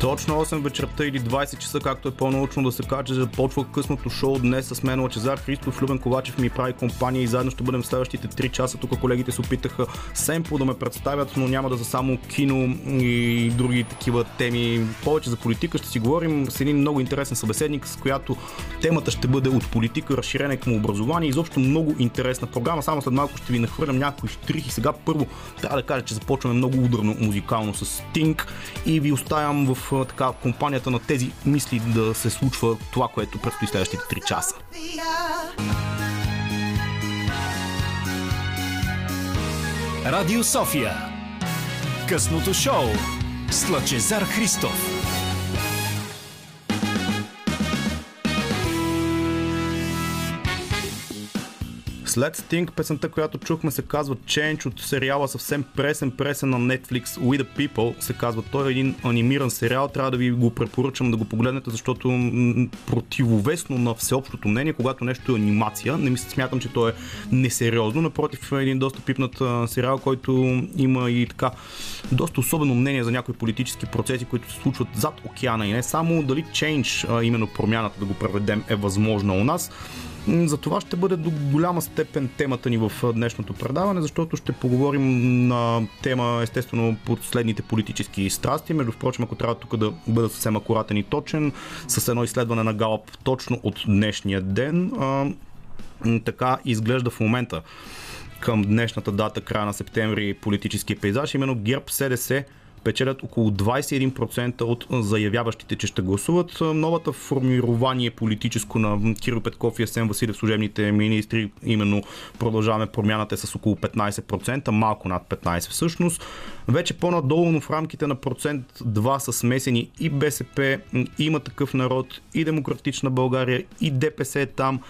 Точно 8 вечерта или 20 часа, както е по-научно да се каже, започва късното шоу днес с мен Лачезар Христов, Любен Ковачев ми прави компания и заедно ще бъдем следващите 3 часа. Тук колегите се опитаха семпо да ме представят, но няма да са само кино и други такива теми. Повече за политика ще си говорим с един много интересен събеседник, с която темата ще бъде от политика, разширена към образование. Изобщо много интересна програма. Само след малко ще ви нахвърлям някои штрихи. Сега първо трябва да кажа, че започваме много ударно музикално с Sting и ви оставям в така компанията на тези мисли да се случва това, което предстои следващите 3 часа. Радио София Късното шоу с Лъчезар Христов След Sting песента, която чухме се казва Change от сериала съвсем пресен пресен на Netflix We the People се казва. Той е един анимиран сериал, трябва да ви го препоръчам да го погледнете, защото противовесно на всеобщото мнение, когато нещо е анимация, не мисля, смятам, че то е несериозно. Напротив, е един доста пипнат сериал, който има и така доста особено мнение за някои политически процеси, които се случват зад океана и не само дали Change, именно промяната да го преведем е възможна у нас, за това ще бъде до голяма степен темата ни в днешното предаване, защото ще поговорим на тема, естествено, последните политически страсти. Между впрочем, ако трябва тук да бъда съвсем акуратен и точен, с едно изследване на Галап точно от днешния ден, така изглежда в момента към днешната дата, края на септември, политическия пейзаж. Именно ГЕРБ СДС печелят около 21% от заявяващите, че ще гласуват. Новата формирование политическо на Киро Петков и Есен Василев, служебните министри, именно продължаваме промяната е с около 15%, малко над 15% всъщност. Вече по-надолу, но в рамките на процент 2 са смесени и БСП, има такъв народ, и Демократична България, и ДПС е там.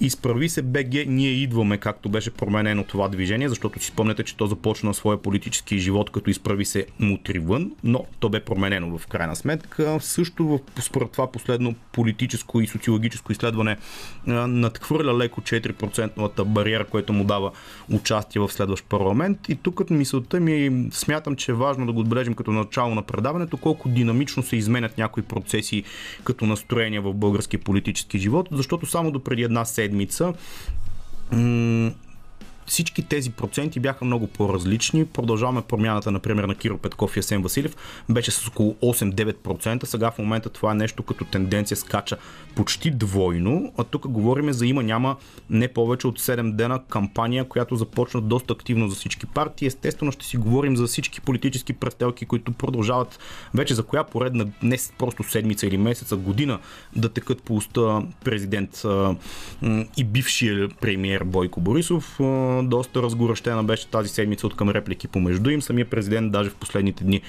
Изправи се БГ, ние идваме, както беше променено това движение, защото си спомняте, че то започна своя политически живот, като изправи се мутри вън, но то бе променено в крайна сметка. Също в, според това последно политическо и социологическо изследване надхвърля леко 4% бариера, което му дава участие в следващ парламент. И тук мисълта ми смятам, че е важно да го отбележим като начало на предаването, колко динамично се изменят някои процеси като настроения в българския политически живот, защото само до преди една седмица седмица всички тези проценти бяха много по-различни. Продължаваме промяната, например, на Киро Петков и Асен Василев. Беше с около 8-9%. Сега в момента това е нещо като тенденция скача почти двойно. А тук говорим за има няма не повече от 7 дена кампания, която започна доста активно за всички партии. Естествено ще си говорим за всички политически престелки, които продължават вече за коя поредна, не просто седмица или месеца, година да текат по уста президент и бившия премиер Бойко Борисов доста разгорещена беше тази седмица от към реплики помежду им. Самия президент даже в последните дни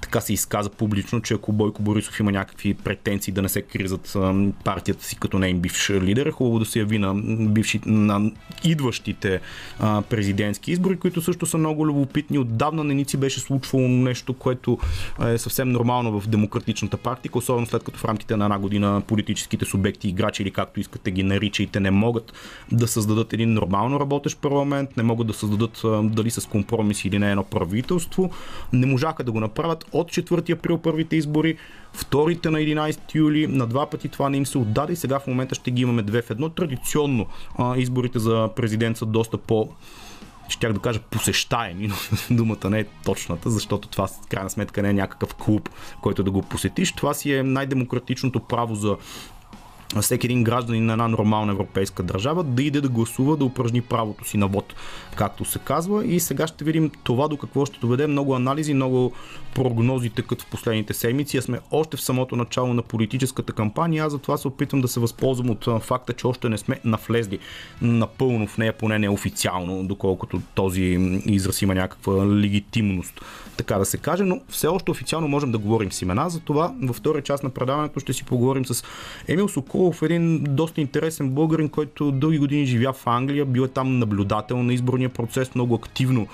така се изказа публично, че ако Бойко Борисов има някакви претенции да не се кризат партията си като нейн бивш лидер, хубаво да се яви на, бивши, на идващите а, президентски избори, които също са много любопитни. Отдавна не ни си беше случвало нещо, което е съвсем нормално в демократичната партия, особено след като в рамките на една година политическите субекти, играчи или както искате ги наричайте, не могат да създадат един нормално работещ парламент, не могат да създадат дали с компромис или не едно правителство. Не можаха да го направят от 4 април първите избори, вторите на 11 юли, на два пъти това не им се отдаде и сега в момента ще ги имаме две в едно. Традиционно а, изборите за президент са доста по щях да кажа посещаеми, но думата не е точната, защото това в крайна сметка не е някакъв клуб, който да го посетиш. Това си е най-демократичното право за всеки един гражданин на една нормална европейска държава да иде да гласува, да упражни правото си на вод, както се казва. И сега ще видим това до какво ще доведе. Много анализи, много прогнози тъкат в последните седмици. А сме още в самото начало на политическата кампания. Аз затова се опитвам да се възползвам от факта, че още не сме навлезли напълно в нея, поне не официално, доколкото този израз има някаква легитимност, така да се каже. Но все още официално можем да говорим с имена. Затова във втория част на предаването ще си поговорим с Емил Сокол Соколов един доста интересен българин, който дълги години живя в Англия, бил е там наблюдател на изборния процес, много активно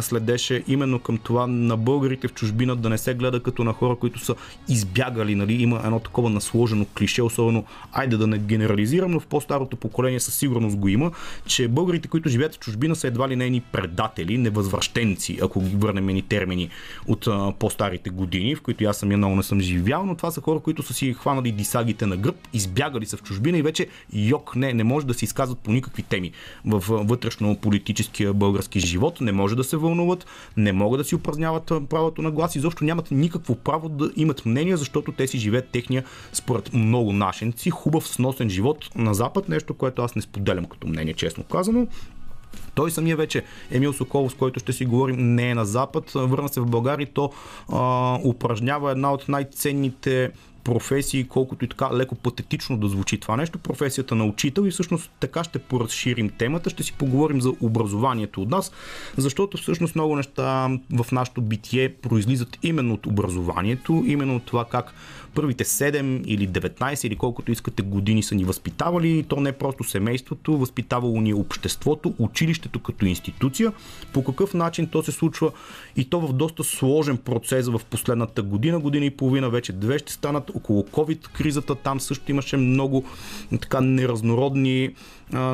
следеше именно към това на българите в чужбина да не се гледа като на хора, които са избягали. Нали? Има едно такова насложено клише, особено, айде да не генерализирам, но в по-старото поколение със сигурност го има, че българите, които живеят в чужбина, са едва ли нейни предатели, невъзвръщенци, ако ги върнем ни термини от по-старите години, в които аз самия много не съм живял, но това са хора, които са си хванали дисагите на гръб, избягали са в чужбина и вече йок не, не може да се изказват по никакви теми в вътрешно политическия български живот, не може да се вълнуват, не могат да си упражняват правото на глас, изобщо нямат никакво право да имат мнение, защото те си живеят техния, според много нашенци, хубав сносен живот на Запад, нещо, което аз не споделям като мнение, честно казано. Той самия вече, Емил Соколов, с който ще си говорим, не е на Запад, върна се в България и то а, упражнява една от най-ценните професии, колкото и така леко патетично да звучи това нещо, професията на учител и всъщност така ще поразширим темата, ще си поговорим за образованието от нас, защото всъщност много неща в нашото битие произлизат именно от образованието, именно от това как първите 7 или 19 или колкото искате години са ни възпитавали. То не просто семейството, възпитавало ни е обществото, училището като институция. По какъв начин то се случва и то в доста сложен процес в последната година, година и половина, вече две ще станат около COVID-кризата. Там също имаше много така неразнородни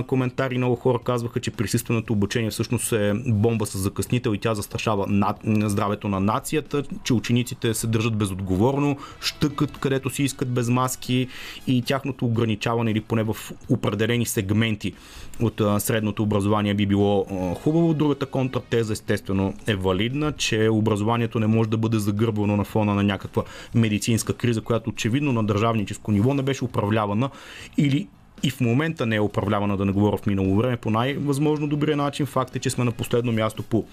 коментари. Много хора казваха, че присъственото обучение всъщност е бомба с закъснител и тя застрашава над, здравето на нацията, че учениците се държат безотговорно, щъкат където си искат без маски и тяхното ограничаване или поне в определени сегменти от средното образование би било хубаво. Другата контратеза естествено е валидна, че образованието не може да бъде загърбвано на фона на някаква медицинска криза, която очевидно на държавническо ниво не беше управлявана или и в момента не е управлявана, да не говоря в минало време, по най-възможно добрия начин. Факт е, че сме на последно място по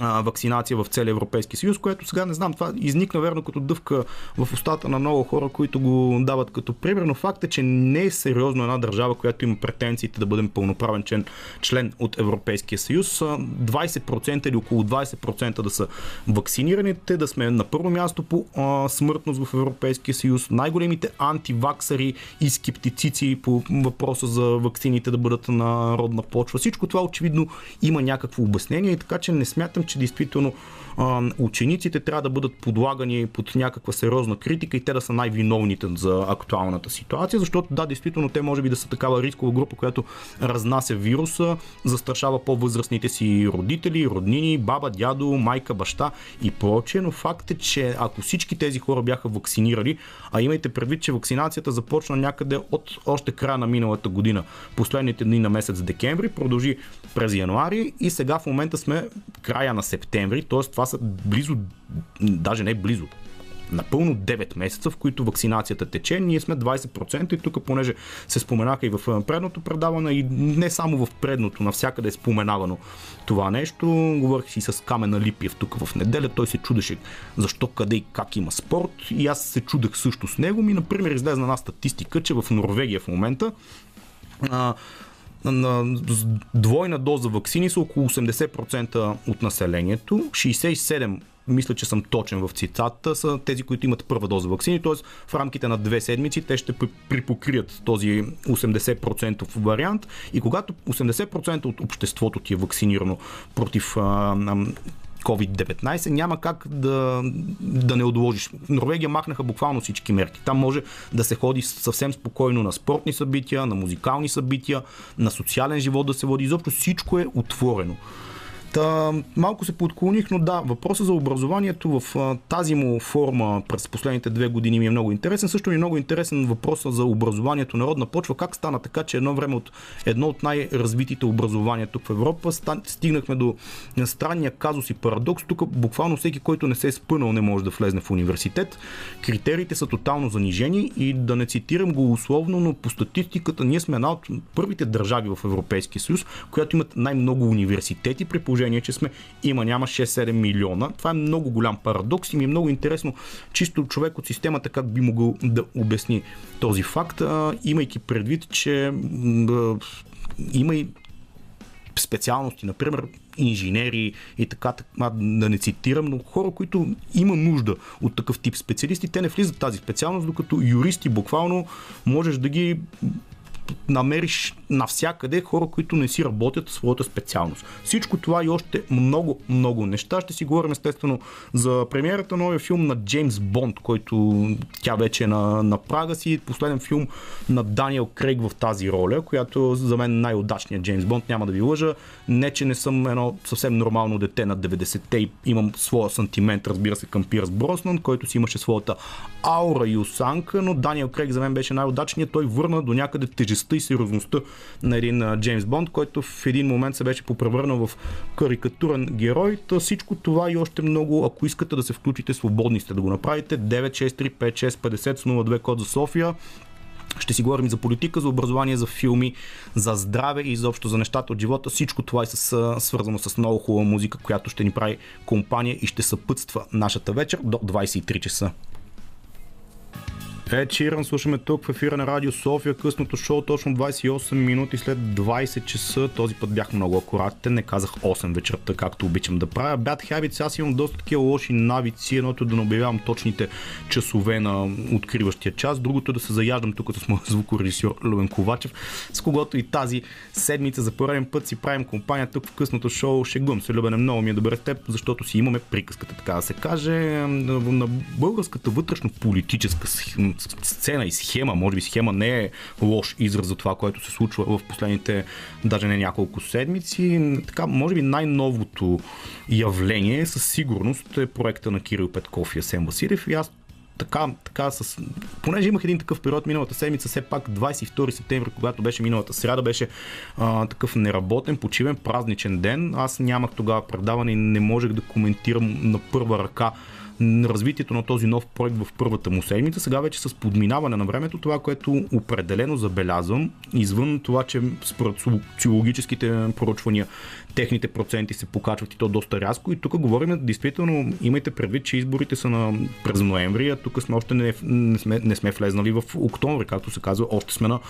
вакцинация в целия Европейски съюз, което сега не знам, това изникна верно като дъвка в устата на много хора, които го дават като пример, но факт е, че не е сериозно една държава, която има претенциите да бъдем пълноправен член, член от Европейския съюз. 20% или около 20% да са вакцинираните, да сме на първо място по а, смъртност в Европейския съюз, най-големите антиваксари и скептицици по въпроса за вакцините да бъдат на родна почва. Всичко това очевидно има някакво обяснение и така, че не смятам смятам, че действително учениците трябва да бъдат подлагани под някаква сериозна критика и те да са най-виновните за актуалната ситуация, защото да, действително те може би да са такава рискова група, която разнася вируса, застрашава по-възрастните си родители, роднини, баба, дядо, майка, баща и прочее, но факт е, че ако всички тези хора бяха вакцинирали, а имайте предвид, че вакцинацията започна някъде от още края на миналата година, последните дни на месец декември, продължи през януари и сега в момента сме края на септември, т.е. това са близо, даже не близо, напълно 9 месеца, в които вакцинацията тече. Ние сме 20% и тук, понеже се споменаха и в предното предаване, и не само в предното, навсякъде е споменавано това нещо. Говорих си с Камена Липиев тук в неделя. Той се чудеше защо, къде и как има спорт. И аз се чудех също с него. Ми, например, излезна една статистика, че в Норвегия в момента а, на двойна доза вакцини са около 80% от населението, 67% мисля, че съм точен в цитата, са тези, които имат първа доза вакцини, т.е. в рамките на две седмици те ще припокрият този 80% вариант и когато 80% от обществото ти е вакцинирано против а, COVID-19, няма как да, да не отложиш. В Норвегия махнаха буквално всички мерки. Там може да се ходи съвсем спокойно на спортни събития, на музикални събития, на социален живот да се води. Изобщо всичко е отворено. Та, малко се подклоних, но да, въпросът за образованието в а, тази му форма през последните две години ми е много интересен. Също ми е много интересен въпросът за образованието народна почва. Как стана така, че едно време от едно от най-развитите образования тук в Европа стигнахме до странния казус и парадокс. Тук буквално всеки, който не се е спънал, не може да влезне в университет. Критериите са тотално занижени и да не цитирам го условно, но по статистиката ние сме една от първите държави в Европейския съюз, която имат най-много университети при положение, че сме има няма 6-7 милиона. Това е много голям парадокс и ми е много интересно чисто човек от системата как би могъл да обясни този факт, имайки предвид, че има и специалности, например инженери и така, така да не цитирам, но хора, които има нужда от такъв тип специалисти, те не влизат в тази специалност, докато юристи буквално можеш да ги намериш навсякъде хора, които не си работят своята специалност. Всичко това и още много, много неща. Ще си говорим естествено за премиерата новия филм на Джеймс Бонд, който тя вече е на, на прага си. Последен филм на Даниел Крейг в тази роля, която за мен най-удачният Джеймс Бонд, няма да ви лъжа. Не, че не съм едно съвсем нормално дете на 90-те и имам своя сантимент, разбира се, към Пирс Броснан, който си имаше своята аура и осанка, но Даниел Крейг за мен беше най-удачният. Той върна до някъде тежестта и сериозността на един Джеймс Бонд, който в един момент се беше попревърнал в карикатурен герой. Та всичко това и още много, ако искате да се включите, свободни сте да го направите. 9635650 с 02 код за София. Ще си говорим за политика, за образование, за филми, за здраве и изобщо за нещата от живота. Всичко това е с, свързано с много хубава музика, която ще ни прави компания и ще съпътства нашата вечер до 23 часа. Е, Чиран, слушаме тук в ефира на Радио София, късното шоу, точно 28 минути след 20 часа. Този път бях много акуратен, не казах 8 вечерта, както обичам да правя. Bad Habits, аз имам доста такива лоши навици, едното е да не обявявам точните часове на откриващия час, другото е да се заяждам тук с моят звукорежисьор Любен Ковачев, с когото и тази седмица за пореден път си правим компания тук в късното шоу. Шегувам се, Любен, много ми е добре с теб, защото си имаме приказката, така да се каже, на българската вътрешно-политическа сцена и схема, може би схема не е лош израз за това, което се случва в последните даже не няколко седмици. Така, може би най-новото явление със сигурност е проекта на Кирил Петков и Асен Василев и аз така, така с... Понеже имах един такъв период миналата седмица, все пак 22 септември, когато беше миналата сряда, беше а, такъв неработен, почивен, празничен ден. Аз нямах тогава предаване и не можех да коментирам на първа ръка развитието на този нов проект в първата му седмица. Сега вече с подминаване на времето, това, което определено забелязвам, извън това, че според социологическите проучвания техните проценти се покачват и то доста рязко. И тук говорим, действително, имайте предвид, че изборите са на през ноември, а тук сме още не, не, сме, не сме влезнали в октомври, както се казва, още сме на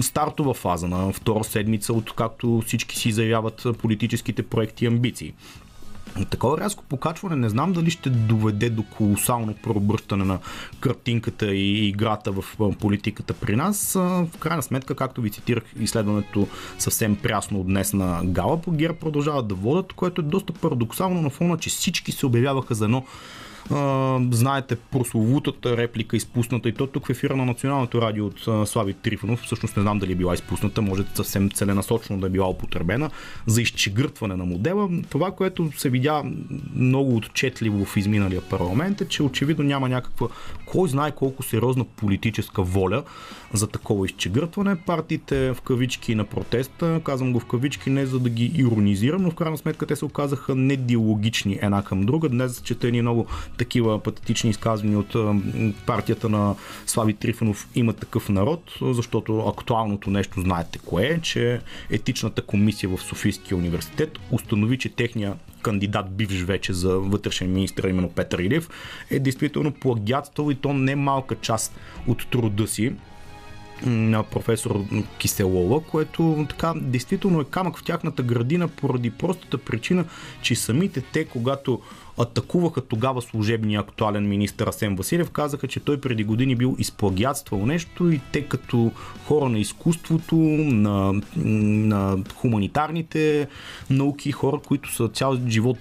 стартова фаза, на втора седмица, от както всички си заявяват политическите проекти и амбиции. Такова рязко покачване не знам дали ще доведе до колосално преобръщане на картинката и играта в политиката при нас. В крайна сметка, както ви цитирах изследването съвсем прясно днес на Гала, по ГЕРБ продължават да водят, което е доста парадоксално на фона, че всички се обявяваха за едно а, знаете прословутата реплика изпусната и то тук в ефира на Националното радио от Слави Трифонов, всъщност не знам дали е била изпусната, може съвсем целенасочно да е била употребена за изчегъртване на модела. Това, което се видя много отчетливо в изминалия парламент е, че очевидно няма някаква, кой знае колко сериозна политическа воля за такова изчегъртване. Партиите в кавички на протеста, казвам го в кавички не за да ги иронизирам, но в крайна сметка те се оказаха недиалогични една към друга. Днес чета ни много такива патетични изказвания от партията на Слави Трифонов има такъв народ, защото актуалното нещо знаете кое е, че етичната комисия в Софийския университет установи, че техния кандидат бивш вече за вътрешен министр, именно Петър Илев, е действително плагиатствал и то не малка част от труда си на професор Киселова, което така действително е камък в тяхната градина поради простата причина, че самите те, когато атакуваха тогава служебния актуален министър Асен Василев, казаха, че той преди години бил изплагиатствал нещо и те като хора на изкуството, на, на хуманитарните науки, хора, които са цял живот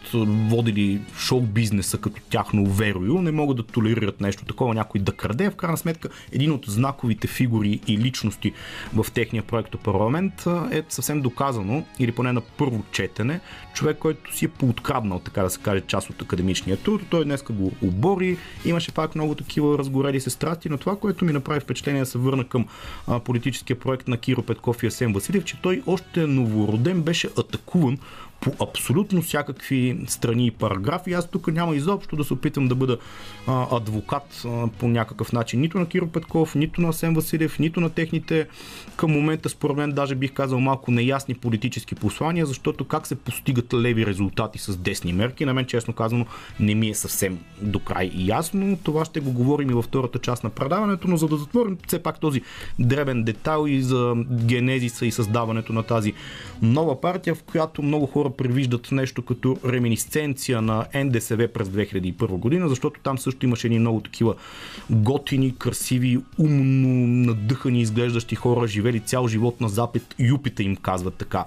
водили шоу бизнеса като тяхно верою, не могат да толерират нещо такова, някой да краде. В крайна сметка, един от знаковите фигури и личности в техния проект парламент е съвсем доказано, или поне на първо четене, човек, който си е пооткраднал, така да се каже, част от академичния труд. Той днес го обори. Имаше пак много такива разгорели се страсти, но това, което ми направи впечатление да се върна към политическия проект на Киро Петков и Асен Василев, че той още новороден беше атакуван по абсолютно всякакви страни и параграфи. Аз тук няма изобщо да се опитам да бъда а, адвокат а, по някакъв начин. Нито на Киро Петков, нито на Сен Василев, нито на техните към момента, според мен, даже бих казал малко неясни политически послания, защото как се постигат леви резултати с десни мерки, на мен честно казано не ми е съвсем до край ясно. Това ще го говорим и във втората част на предаването, но за да затворим все пак този дребен детайл и за генезиса и създаването на тази нова партия, в която много хора привиждат нещо като реминисценция на НДСВ през 2001 година, защото там също имаше едни много такива готини, красиви, умно надъхани, изглеждащи хора, живели цял живот на запад, юпита им казват така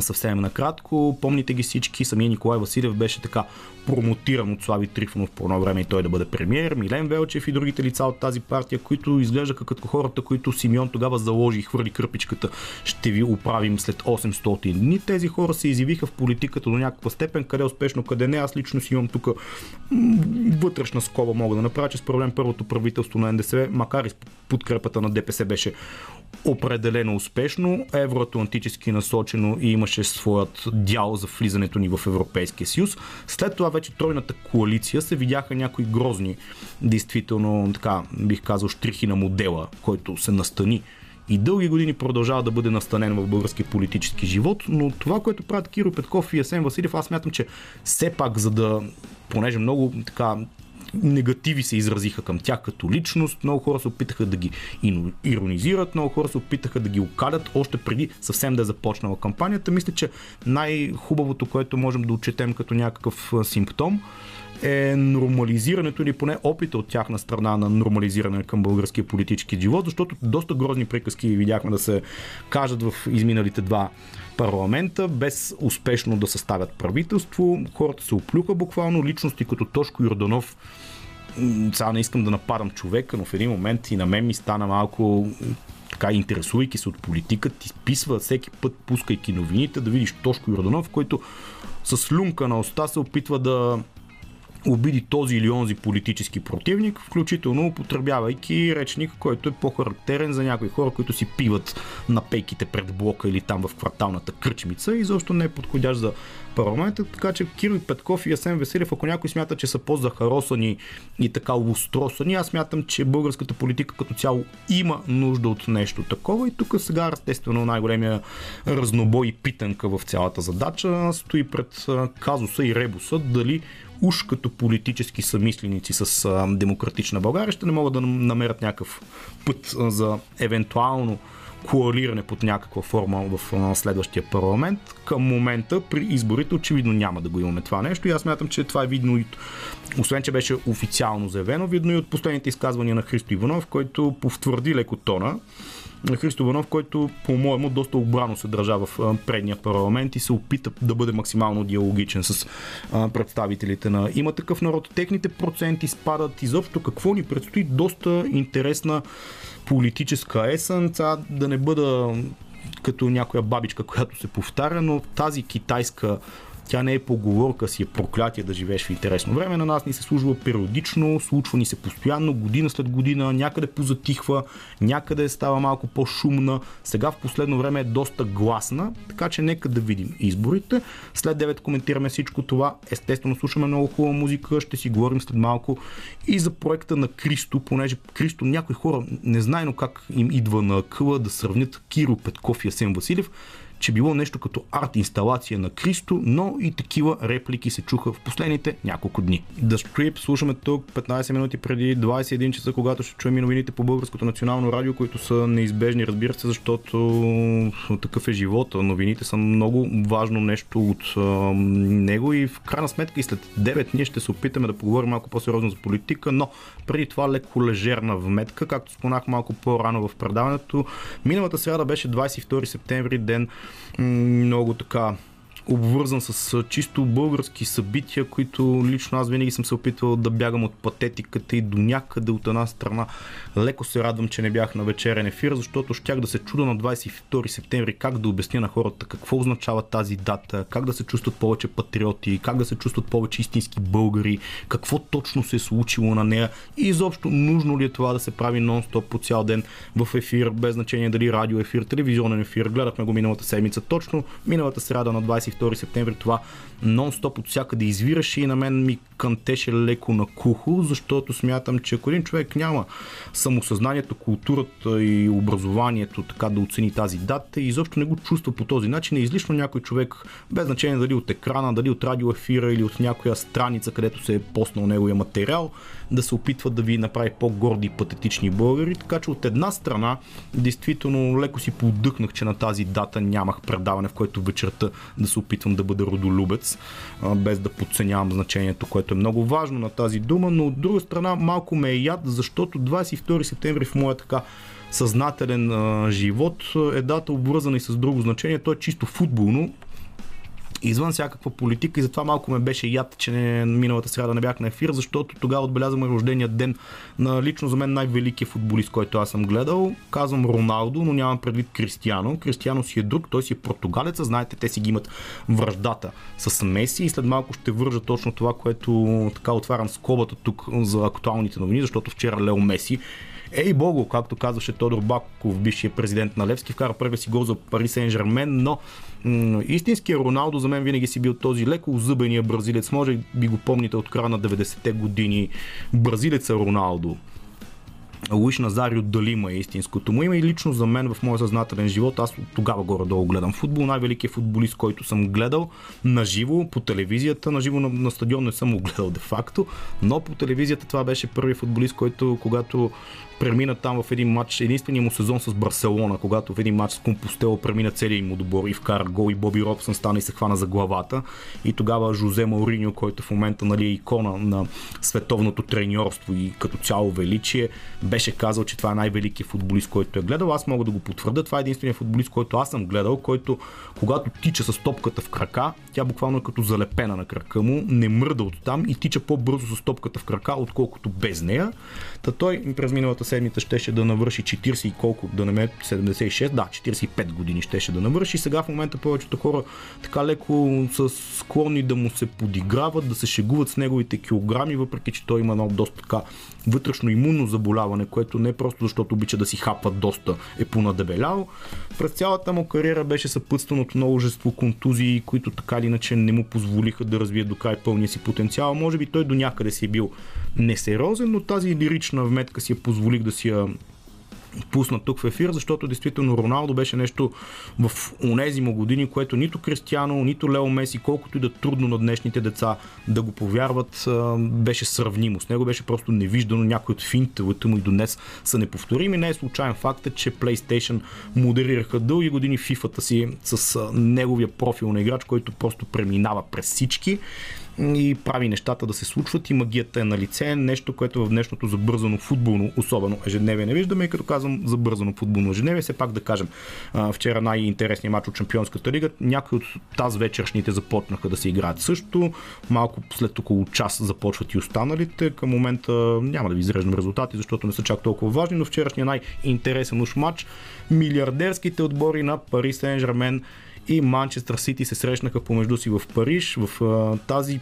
съвсем накратко. Помните ги всички, самия Николай Василев беше така промотиран от Слави Трифонов по едно време и той да бъде премиер, Милен Велчев и другите лица от тази партия, които изглеждаха като хората, които Симеон тогава заложи и хвърли кърпичката. Ще ви оправим след 800 дни. Тези хора се изявиха в политиката до някаква степен, къде успешно, къде не. Аз лично си имам тук вътрешна скоба мога да направя, че според мен първото правителство на НДСВ, макар и с подкрепата на ДПС беше определено успешно, евроатлантически насочено и имаше своят дял за влизането ни в Европейския съюз. След това вече тройната коалиция се видяха някои грозни, действително, така бих казал, штрихи на модела, който се настани и дълги години продължава да бъде настанен в българския политически живот, но това, което правят Киро Петков и Есен Василев, аз мятам, че все пак, за да, понеже много така негативи се изразиха към тях като личност. Много хора се опитаха да ги иронизират, много хора се опитаха да ги окалят още преди съвсем да е започнала кампанията. Мисля, че най-хубавото, което можем да отчетем като някакъв симптом, е нормализирането или поне опита от тяхна страна на нормализиране към българския политически живот, защото доста грозни приказки видяхме да се кажат в изминалите два парламента, без успешно да съставят правителство. Хората се оплюха буквално. Личности като Тошко Йорданов сега не искам да нападам човека, но в един момент и на мен ми стана малко така интересувайки се от политика, ти списва всеки път, пускайки новините, да видиш Тошко Йорданов, който с люнка на уста се опитва да обиди този или онзи политически противник, включително употребявайки речник, който е по-характерен за някои хора, които си пиват на пейките пред блока или там в кварталната кръчмица и защо не е подходящ за парламента. Така че Кирил Петков и Асен Веселев, ако някой смята, че са по-захаросани и така устросани, аз смятам, че българската политика като цяло има нужда от нещо такова и тук сега естествено най-големия разнобой и питанка в цялата задача стои пред казуса и ребуса дали уж като политически съмисленици с демократична България ще не могат да намерят някакъв път за евентуално коалиране под някаква форма в следващия парламент. Към момента при изборите очевидно няма да го имаме това нещо и аз мятам, че това е видно и освен, че беше официално заявено, видно и от последните изказвания на Христо Иванов, който повтвърди леко тона на Христо Иванов, който по-моему доста обрано се държа в предния парламент и се опита да бъде максимално диалогичен с представителите на има такъв народ. Техните проценти спадат изобщо какво ни предстои доста интересна политическа есен. Сега да не бъда като някоя бабичка, която се повтаря, но тази китайска тя не е поговорка си, е проклятие да живееш в интересно време. На нас ни се служва периодично, случва ни се постоянно, година след година, някъде позатихва, някъде става малко по-шумна. Сега в последно време е доста гласна, така че нека да видим изборите. След 9 коментираме всичко това. Естествено, слушаме много хубава музика, ще си говорим след малко и за проекта на Кристо, понеже Кристо някои хора незнайно как им идва на къла да сравнят Киро Петков и Асен Василев че било нещо като арт инсталация на Кристо, но и такива реплики се чуха в последните няколко дни. The Strip слушаме тук 15 минути преди 21 часа, когато ще чуем и новините по Българското национално радио, които са неизбежни, разбира се, защото такъв е живота. Новините са много важно нещо от а, него и в крайна сметка и след 9 ние ще се опитаме да поговорим малко по-сериозно за политика, но преди това леко лежерна вметка, както спонах малко по-рано в предаването. Миналата среда беше 22 септември, ден много така обвързан с чисто български събития, които лично аз винаги съм се опитвал да бягам от патетиката и до някъде от една страна. Леко се радвам, че не бях на вечерен ефир, защото щях да се чуда на 22 септември как да обясня на хората какво означава тази дата, как да се чувстват повече патриоти, как да се чувстват повече истински българи, какво точно се е случило на нея и изобщо нужно ли е това да се прави нон-стоп по цял ден в ефир, без значение дали радио ефир, телевизионен ефир. Гледахме го миналата седмица точно, миналата среда на 22 22 септември това нон-стоп от всякъде извираше и на мен ми кънтеше леко на кухо, защото смятам, че ако един човек няма самосъзнанието, културата и образованието така да оцени тази дата и изобщо не го чувства по този начин, е излишно някой човек, без значение дали от екрана, дали от радиоефира или от някоя страница, където се е поснал неговия материал, да се опитва да ви направи по-горди и патетични българи. Така че от една страна, действително леко си поддъхнах, че на тази дата нямах предаване, в което вечерта да се опитвам да бъда родолюбец, без да подценявам значението, което е много важно на тази дума, но от друга страна малко ме е яд, защото 22 септември в моя така съзнателен а, живот е дата обвързана и с друго значение. То е чисто футболно, извън всякаква политика и затова малко ме беше яд, че не, миналата сряда не бях на ефир, защото тогава отбелязваме рождения ден на лично за мен най-великият футболист, който аз съм гледал. Казвам Роналдо, но нямам предвид Кристиано. Кристиано си е друг, той си е португалец, знаете, те си ги имат връждата с Меси и след малко ще вържа точно това, което така отварям скобата тук за актуалните новини, защото вчера Лео Меси Ей Бого, както казваше Тодор Баков, бившия президент на Левски, вкара първия си гол за Пари Сен Жермен, но истинския Роналдо за мен винаги си бил този леко зъбения бразилец. Може би го помните от края на 90-те години. Бразилеца Роналдо. Луиш Назарио Далима е истинското му име и лично за мен в моя съзнателен живот, аз тогава горе-долу гледам футбол, най-великият футболист, който съм гледал на живо по телевизията, на живо на, на стадион не съм го гледал де-факто, но по телевизията това беше първият футболист, който когато премина там в един матч, единствения му сезон с Барселона, когато в един матч с Компостело премина целият му добор и вкара гол и Боби Робсън стана и се хвана за главата. И тогава Жозе Мауриньо, който в момента нали, е икона на световното треньорство и като цяло величие, беше казал, че това е най-великият футболист, който е гледал. Аз мога да го потвърда. Това е единственият футболист, който аз съм гледал, който когато тича с топката в крака, тя буквално е като залепена на крака му, не мърда от там и тича по-бързо с топката в крака, отколкото без нея. Та той през миналата седмица щеше да навърши 40 и колко, да не 76, да, 45 години щеше да навърши. Сега в момента повечето хора така леко са склонни да му се подиграват, да се шегуват с неговите килограми, въпреки че той има едно доста така вътрешно имунно заболяване, което не е просто защото обича да си хапва доста е понадебелял. През цялата му кариера беше съпътстван от множество контузии, които така или иначе не му позволиха да развие до край пълния си потенциал. Може би той до някъде си е бил несериозен, но тази лирична вметка си я позволих да си я пусна тук в ефир, защото действително Роналдо беше нещо в унези му години, което нито Кристиано, нито Лео Меси, колкото и да трудно на днешните деца да го повярват, беше сравнимо. С него беше просто невиждано. Някои от финтовете му и до днес са неповторими. Не е случайен факт, че PlayStation модерираха дълги години FIFA-та си с неговия профил на играч, който просто преминава през всички и прави нещата да се случват и магията е на лице, нещо, което в днешното забързано футболно, особено ежедневие. Не виждаме и като казвам забързано футболно ежедневие, все пак да кажем, вчера най-интересният матч от Шампионската лига, някои от тази вечершните започнаха да се играят също, малко след около час започват и останалите, към момента няма да ви изреждам резултати, защото не са чак толкова важни, но вчерашния най-интересен уж матч, милиардерските отбори на Пари Сен-Жермен и Манчестър Сити се срещнаха помежду си в Париж, в а, тази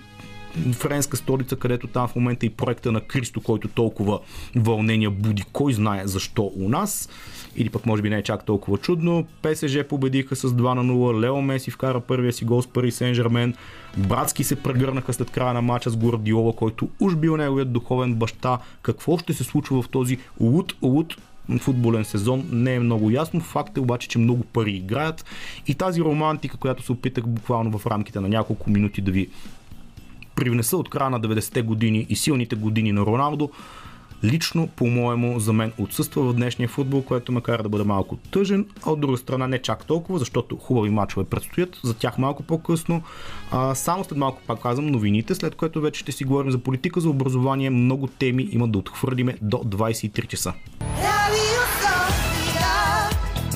френска столица, където там в момента и проекта на Кристо, който толкова вълнения буди, кой знае защо у нас. Или пък може би не е чак толкова чудно. ПСЖ победиха с 2 на 0. Лео Меси вкара първия си гол с Пари Сен Жермен. Братски се прегърнаха след края на матча с Гордиола, който уж бил неговият духовен баща. Какво ще се случва в този луд, луд футболен сезон не е много ясно. Факт е обаче, че много пари играят и тази романтика, която се опитах буквално в рамките на няколко минути да ви привнеса от края на 90-те години и силните години на Роналдо, лично, по-моему, за мен отсъства в днешния футбол, което ме кара да бъда малко тъжен, а от друга страна не чак толкова, защото хубави мачове предстоят, за тях малко по-късно. А, само след малко пак казвам новините, след което вече ще си говорим за политика, за образование, много теми има да отхвърлиме до 23 часа.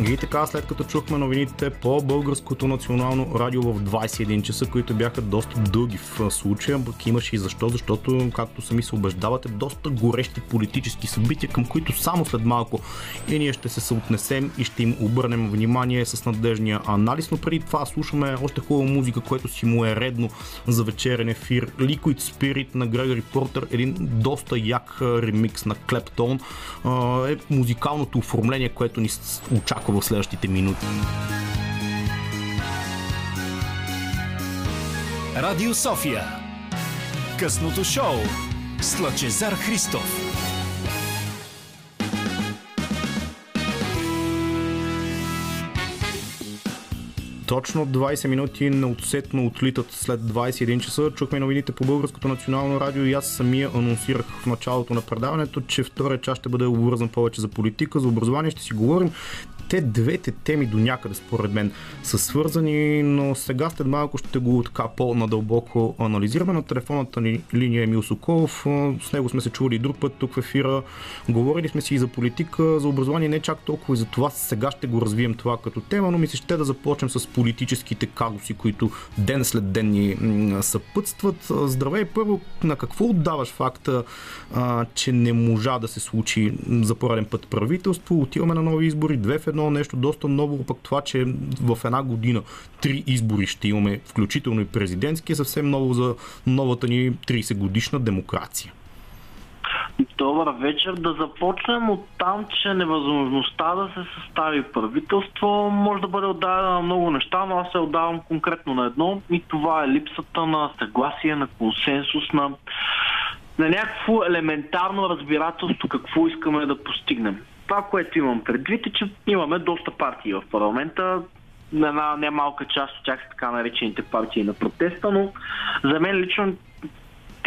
И така, след като чухме новините по Българското национално радио в 21 часа, които бяха доста дълги в случая, пък имаше и защо, защото, както сами се убеждавате, доста горещи политически събития, към които само след малко и ние ще се съотнесем и ще им обърнем внимание с надежния анализ, но преди това слушаме още хубава музика, което си му е редно за вечерен ефир. Liquid Spirit на Грегори Портер, един доста як ремикс на Клептон, е музикалното оформление, което ни очаква в следващите минути. Радио София. Късното шоу с Лъчезар Христов. Точно 20 минути неотсетно отлитат след 21 часа. Чухме новините по Българското национално радио и аз самия анонсирах в началото на предаването, че втория час ще бъде обвързан повече за политика, за образование. Ще си говорим те двете теми до някъде, според мен, са свързани, но сега след малко ще го така по-надълбоко анализираме. На телефонната ни линия Емил Соколов. С него сме се чували и друг път тук в ефира. Говорили сме си и за политика, за образование, не чак толкова и за това. Сега ще го развием това като тема, но ми се ще да започнем с политическите казуси, които ден след ден ни съпътстват. Здравей, първо, на какво отдаваш факта, а, че не можа да се случи за пореден път правителство? Отиваме на нови избори, две в едно нещо доста ново, пък това, че в една година три избори ще имаме, включително и президентски, е съвсем ново за новата ни 30 годишна демокрация. Добър вечер. Да започнем от там, че невъзможността да се състави правителство може да бъде отдадена на много неща, но аз се отдавам конкретно на едно и това е липсата на съгласие, на консенсус, на, на някакво елементарно разбирателство какво искаме да постигнем това, което имам предвид е, че имаме доста партии в парламента. Една немалка част от тях са така наречените партии на протеста, но за мен лично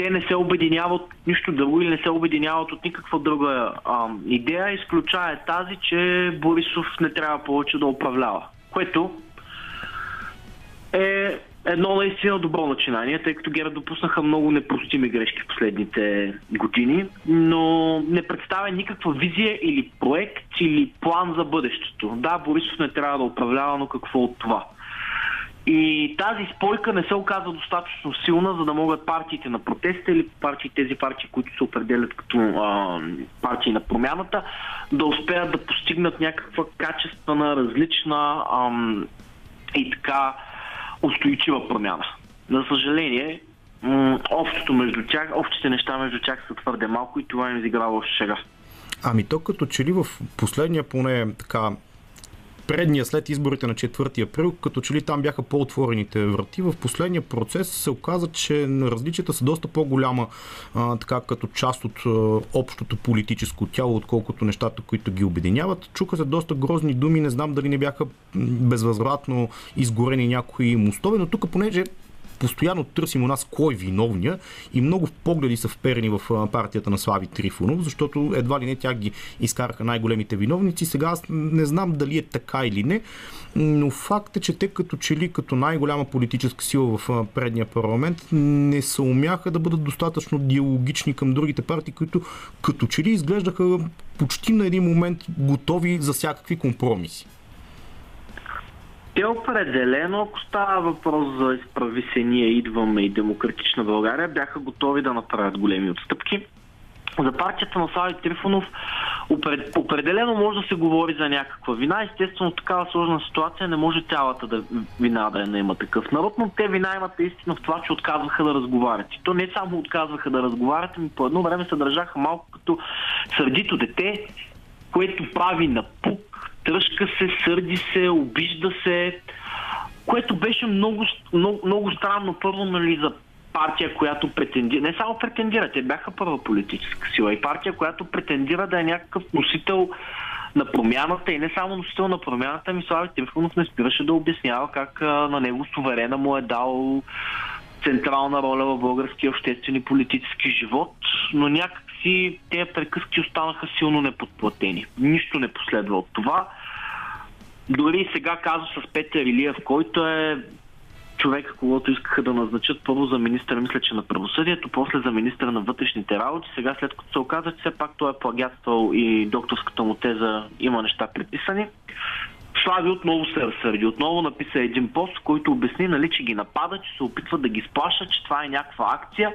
те не се обединяват нищо друго или не се обединяват от никаква друга а, идея, изключая тази, че Борисов не трябва повече да управлява. Което е едно наистина добро начинание, тъй като Гера допуснаха много непростими грешки в последните години, но не представя никаква визия или проект или план за бъдещето. Да, Борисов не трябва да управлява, но какво от това? И тази спойка не се оказа достатъчно силна, за да могат партиите на протеста или партии, тези партии, които се определят като а, партии на промяната, да успеят да постигнат някаква качествена, различна ам, и така устойчива промяна. За съжаление, общото между тях, общите неща между тях са твърде малко и това им изиграва още сега. Ами то като че ли в последния поне така предния след изборите на 4 април, като че ли там бяха по-отворените врати, в последния процес се оказа, че различията са доста по-голяма а, така като част от а, общото политическо тяло, отколкото нещата, които ги обединяват. Чуха се доста грозни думи, не знам дали не бяха безвъзвратно изгорени някои мостове, но тук понеже постоянно търсим у нас кой е виновния и много погледи са вперени в партията на Слави Трифонов, защото едва ли не тях ги изкараха най-големите виновници. Сега аз не знам дали е така или не, но факт е, че те като че ли като най-голяма политическа сила в предния парламент не се умяха да бъдат достатъчно диалогични към другите партии, които като че ли изглеждаха почти на един момент готови за всякакви компромиси. Те определено, ако става въпрос за изправи се ние идваме и демократична България, бяха готови да направят големи отстъпки. За партията на Слави Трифонов определено може да се говори за някаква вина. Естествено, такава сложна ситуация не може цялата да, вина да не има такъв народ, но те вина имат истина в това, че отказваха да разговарят. И то не само отказваха да разговарят, ами по едно време се държаха малко като сърдито дете, което прави напук тръжка се, сърди се, обижда се, което беше много, много, много странно първо нали, за партия, която претендира, не само претендира, те бяха първа политическа сила и партия, която претендира да е някакъв носител на промяната и не само носител на промяната, ми Слави Трифонов не спираше да обяснява как на него суверена му е дал централна роля в българския обществен и политически живот, но някакси тези приказки останаха силно неподплатени. Нищо не последва от това. Дори сега казва с Петър Илиев, който е човек, когато искаха да назначат първо за министър, мисля, че на правосъдието, после за министър на вътрешните работи. Сега, след като се оказа, че все пак той е плагятствал и докторската му теза има неща приписани, Слави отново се разсърди. Отново написа един пост, който обясни, нали, че ги напада, че се опитва да ги сплаша, че това е някаква акция.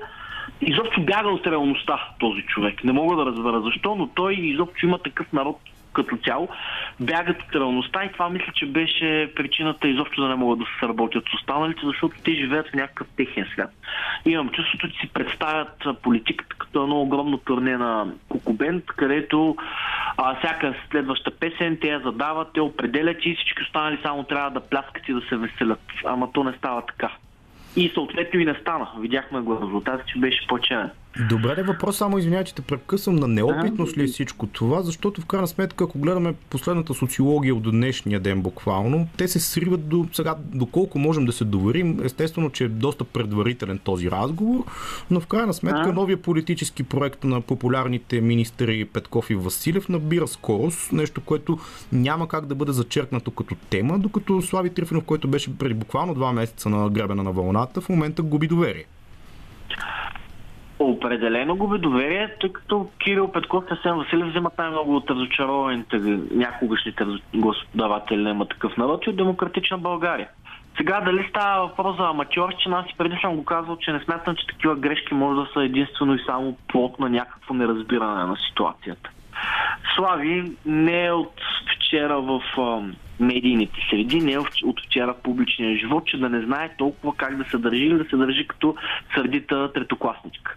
Изобщо бяга от реалността този човек. Не мога да разбера защо, но той изобщо има такъв народ като цяло, бягат от реалността и това мисля, че беше причината изобщо да не могат да се работят с останалите, защото те живеят в някакъв техен свят. Имам чувството, че си представят политиката като едно огромно турне на Кукубент, където а, всяка следваща песен те я задават, те определят и всички останали само трябва да пляскат и да се веселят. Ама то не става така. И съответно и не стана. Видяхме го резултата, че беше по-черен. Добре, де въпрос, само извинявай, че те прекъсвам. На неопитност ли е всичко това, защото в крайна сметка, ако гледаме последната социология от днешния ден буквално, те се сриват до сега, доколко можем да се доверим. Естествено, че е доста предварителен този разговор, но в крайна сметка новия политически проект на популярните министри Петков и Василев набира скорост, нещо, което няма как да бъде зачеркнато като тема, докато Слави Трифонов, който беше преди буквално два месеца на гребена на вълната, в момента губи доверие. Определено губи доверие, тъй като Кирил Петков и Асен Василев вземат най-много от разочарованите някогашните господаватели на има такъв народ и от демократична България. Сега дали става въпрос за аматьорщина, аз и преди съм го казвал, че не смятам, че такива грешки може да са единствено и само плод на някакво неразбиране на ситуацията. Слави не е от вчера в медийните среди, не е от вчера в публичния живот, че да не знае толкова как да се държи или да се държи като сърдита третокласничка.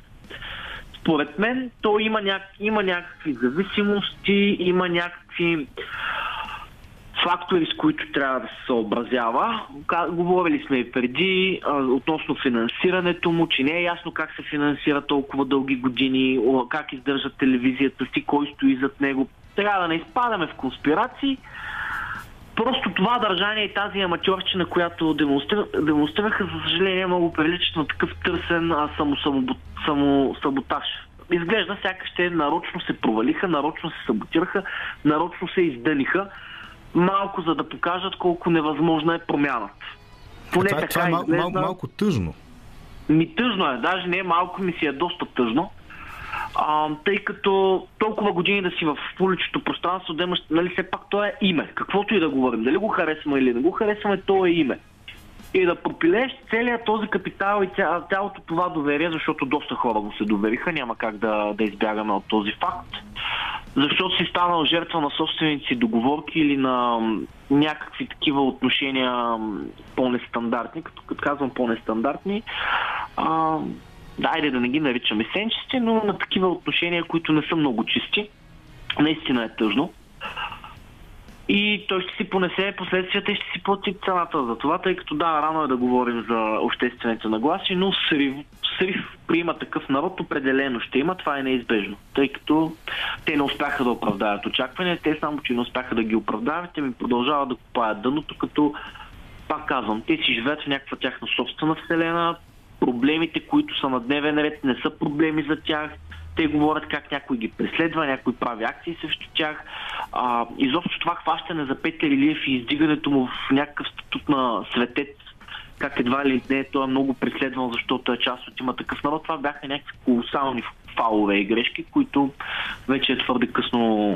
Според мен то има, няк... има някакви зависимости, има някакви фактори, с които трябва да се съобразява. Говорили сме и преди а, относно финансирането му, че не е ясно как се финансира толкова дълги години, как издържа телевизията си, кой стои зад него. Трябва да не изпадаме в конспирации. Просто това държание и тази аматьорчина, която демонстрираха, за съжаление, много приличат на такъв търсен самосаботаж. Изглежда сякаш те нарочно се провалиха, нарочно се саботираха, нарочно се издъниха малко за да покажат колко невъзможна е промяната. Поне това, така това е мал, мал, малко тъжно. Ми тъжно е, даже не е малко, ми си е доста тъжно. А, тъй като толкова години да си в публичното пространство, да имаш, нали, все пак то е име. Каквото и да говорим, дали го харесваме или не го харесваме, то е име. И да пропилееш целият този капитал и цялото това доверие, защото доста хора го се довериха, няма как да, да избягаме от този факт защото си станал жертва на собственици договорки или на някакви такива отношения по-нестандартни, като, като казвам по-нестандартни. А, дайде да не ги наричаме сенчести, но на такива отношения, които не са много чисти. Наистина е тъжно и той ще си понесе последствията и ще си плати цената за това, тъй като да, рано е да говорим за обществените нагласи, но срив, срив приема такъв народ определено ще има, това е неизбежно, тъй като те не успяха да оправдаят очаквания, те само, че не успяха да ги оправдаят, те ми продължават да купаят дъното, като пак казвам, те си живеят в някаква тяхна собствена вселена, проблемите, които са на дневен ред, не са проблеми за тях, те говорят как някой ги преследва, някой прави акции срещу тях. А, изобщо това хващане за Петър Илиев и издигането му в някакъв статут на светец, как едва ли не той е много преследван, защото е част от има такъв народ, това бяха някакви колосални фалове и грешки, които вече е твърде късно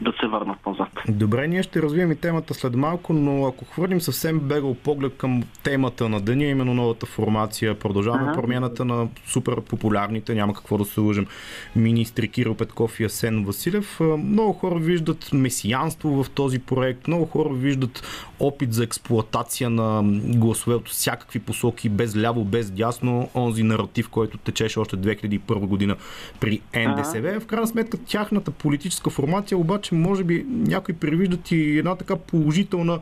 да се върнат назад. Добре, ние ще развием и темата след малко, но ако хвърлим съвсем бегал поглед към темата на деня, именно новата формация, продължаваме ага. промяната на супер популярните, няма какво да се лъжим, министри Кирил Петков и Асен Василев. Много хора виждат месиянство в този проект, много хора виждат опит за експлоатация на гласове от всякакви посоки, без ляво, без дясно, онзи наратив, който течеше още 2001 година при НДСВ. Ага. В крайна сметка тяхната политическа формация обаче може би някои превиждат и една така положителна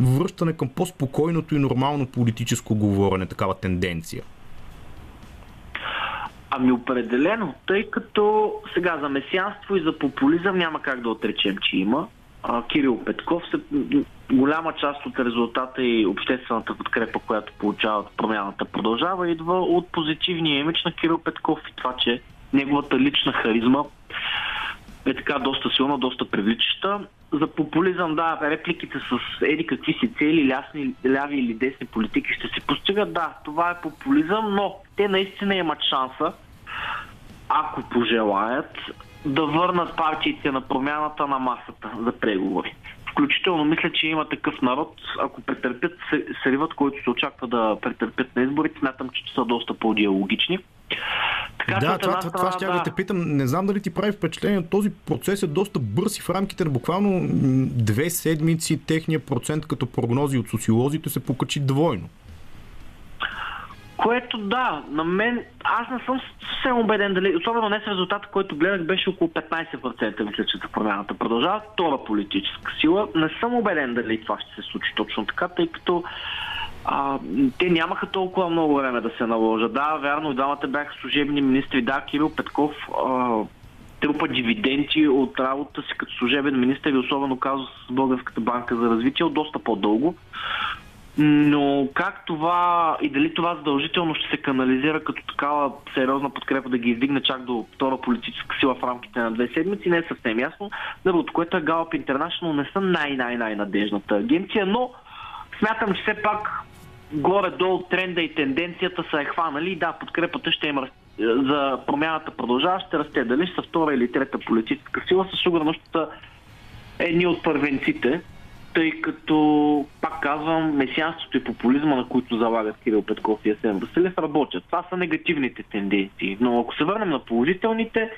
връщане към по-спокойното и нормално политическо говорене, такава тенденция. Ами определено, тъй като сега за месианство и за популизъм няма как да отречем, че има. А, Кирил Петков, се, голяма част от резултата и обществената подкрепа, която получават промяната продължава, идва от позитивния имидж на Кирил Петков и това, че неговата лична харизма е така доста силна, доста привличаща. За популизъм, да, репликите с еди какви си цели, лясни, ляви или десни политики ще се постигат. Да, това е популизъм, но те наистина имат шанса, ако пожелаят, да върнат партиите на промяната на масата за преговори. Включително мисля, че има такъв народ, ако претърпят сривът, който се очаква да претърпят на изборите, смятам, че са доста по-диалогични. Да, това, това, това ще да. да те питам. Не знам дали ти прави впечатление, този процес е доста бърз и в рамките на буквално две седмици техния процент като прогнози от социолозите се покачи двойно. Което да, на мен, аз не съм съвсем убеден дали, особено днес резултата, който гледах, беше около 15%, мисля, че за промяната продължава. Втора политическа сила. Не съм убеден дали това ще се случи точно така, тъй като а, те нямаха толкова много време да се наложат. Да, вярно, двамата бяха служебни министри. Да, Кирил Петков а, трупа дивиденти от работа си като служебен министр и особено казва с Българската банка за развитие от доста по-дълго. Но как това и дали това задължително ще се канализира като такава сериозна подкрепа да ги издигне чак до втора политическа сила в рамките на две седмици, не е съвсем ясно. Другото, което е Gallup International не са най-най-най-надежната агенция, но смятам, че все пак горе-долу тренда и тенденцията са е хванали да, подкрепата ще има за промяната продължава, ще расте. Дали са втора или трета политическа сила, със сигурност са едни от първенците, тъй като, пак казвам, месианството и популизма, на които залагат Кирил Петков и Асен Василев, работят. Това са негативните тенденции. Но ако се върнем на положителните,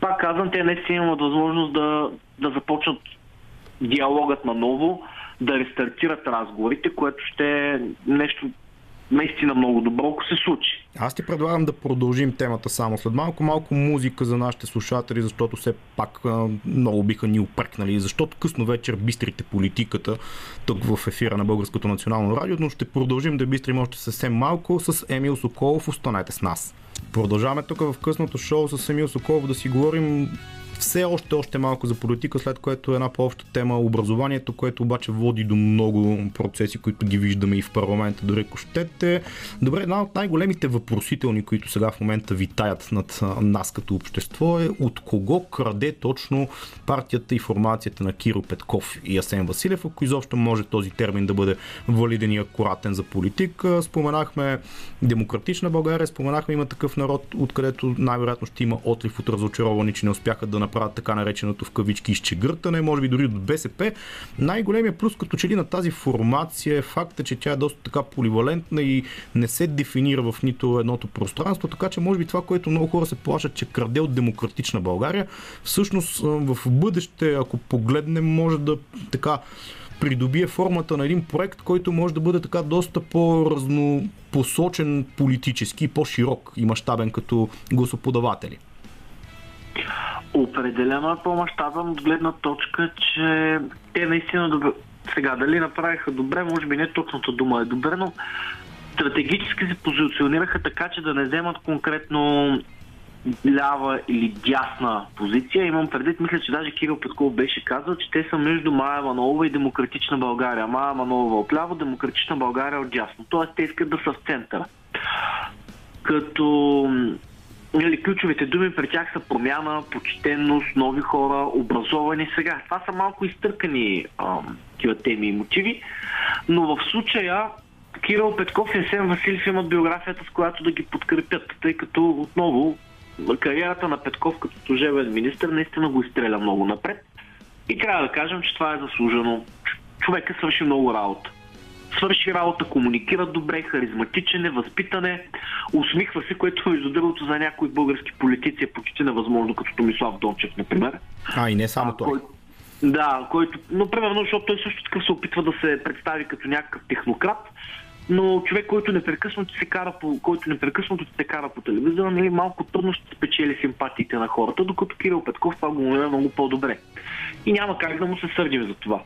пак казвам, те наистина имат възможност да, да започнат диалогът наново, да рестартират разговорите, което ще е нещо наистина много добро, ако се случи. Аз ти предлагам да продължим темата само след малко. Малко музика за нашите слушатели, защото все пак много биха ни упрекнали, защото късно вечер бистрите политиката тук в ефира на Българското национално радио, но ще продължим да бистрим още съвсем малко с Емил Соколов. Останете с нас. Продължаваме тук в късното шоу с Емил Соколов да си говорим все още, още малко за политика, след което е една по-обща тема образованието, което обаче води до много процеси, които ги виждаме и в парламента, дори ако щете. Добре, една от най-големите въпросителни, които сега в момента витаят над нас като общество е от кого краде точно партията и формацията на Киро Петков и Асен Василев, ако изобщо може този термин да бъде валиден и акуратен за политика. Споменахме Демократична България, споменахме има такъв народ, откъдето най-вероятно ще има отлив от разочаровани, че не успяха да направят така нареченото в кавички изчегъртане, може би дори от БСП. Най-големия плюс като че ли на тази формация е факта, че тя е доста така поливалентна и не се дефинира в нито едното пространство, така че може би това, което много хора се плашат, че краде от демократична България, всъщност в бъдеще, ако погледнем, може да така придобие формата на един проект, който може да бъде така доста по-разнопосочен политически, по-широк и мащабен като гласоподаватели. Определено е по-мащабен от гледна точка, че те наистина добре... Сега, дали направиха добре, може би не точната дума е добре, но стратегически се позиционираха така, че да не вземат конкретно лява или дясна позиция. Имам предвид, мисля, че даже Кирил Петков беше казал, че те са между Майя Манолова и Демократична България. Майя Манолова отляво, Демократична България от дясно. Тоест те искат да са в центъра. Като нали, ключовите думи при тях са промяна, почтенност, нови хора, образовани сега. Това са малко изтъркани такива теми и мотиви, но в случая Кирил Петков и Есен Василев имат биографията, с която да ги подкрепят, тъй като отново кариерата на Петков като служебен министр наистина го изстреля много напред. И трябва да кажем, че това е заслужено. Човека свърши много работа свърши работа, комуникира добре, харизматичен е, възпитане, усмихва се, което между другото за някои български политици е почти невъзможно, като Томислав Дончев, например. А, и не само той. Да, който, но примерно, защото той също така се опитва да се представи като някакъв технократ, но човек, който непрекъснато се кара по, който непрекъснато се кара по телевизора, нали, малко трудно ще спечели симпатиите на хората, докато Кирил Петков това го е много по-добре. И няма как да му се сърдим за това.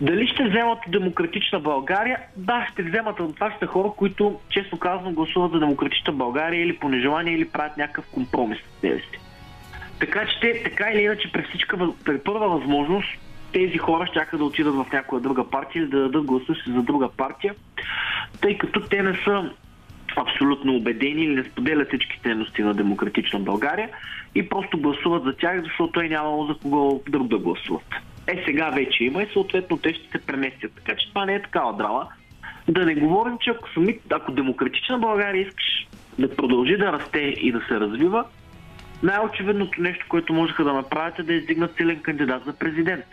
Дали ще вземат демократична България? Да, ще вземат. Това ще хора, които, честно казвам, гласуват за демократична България или по нежелание, или правят някакъв компромис с себе си. Така че така или иначе, при, всичка, при първа възможност, тези хора ще да отидат в някоя друга партия или да дадат гласа си за друга партия, тъй като те не са абсолютно убедени или не споделят всички ценности на демократична България и просто гласуват за тях, защото е нямало за кого друг да гласуват. Е, сега вече има и съответно те ще се преместят. Така че това не е такава драма. Да не говорим, че ако, сами, ако демократична България искаш да продължи да расте и да се развива, най-очевидното нещо, което можеха да направят е да издигнат силен кандидат за президент,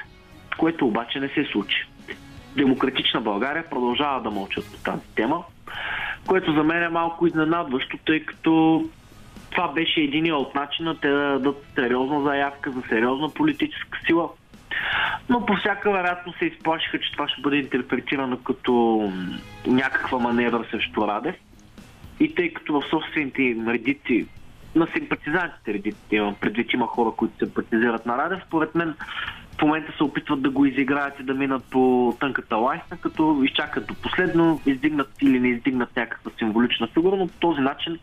което обаче не се случи. Демократична България продължава да мълчат по тази тема, което за мен е малко изненадващо, тъй като това беше един от начина те да дадат сериозна заявка за сериозна политическа сила – но по всяка вероятност се изплашиха, че това ще бъде интерпретирано като някаква маневра срещу Радев. И тъй като в собствените им редици, на симпатизантите редиците имам предвид, има хора, които симпатизират на Радев, според мен в момента се опитват да го изиграят и да минат по тънката лайсна, като изчакат до последно, издигнат или не издигнат някаква символична фигура, но по този начин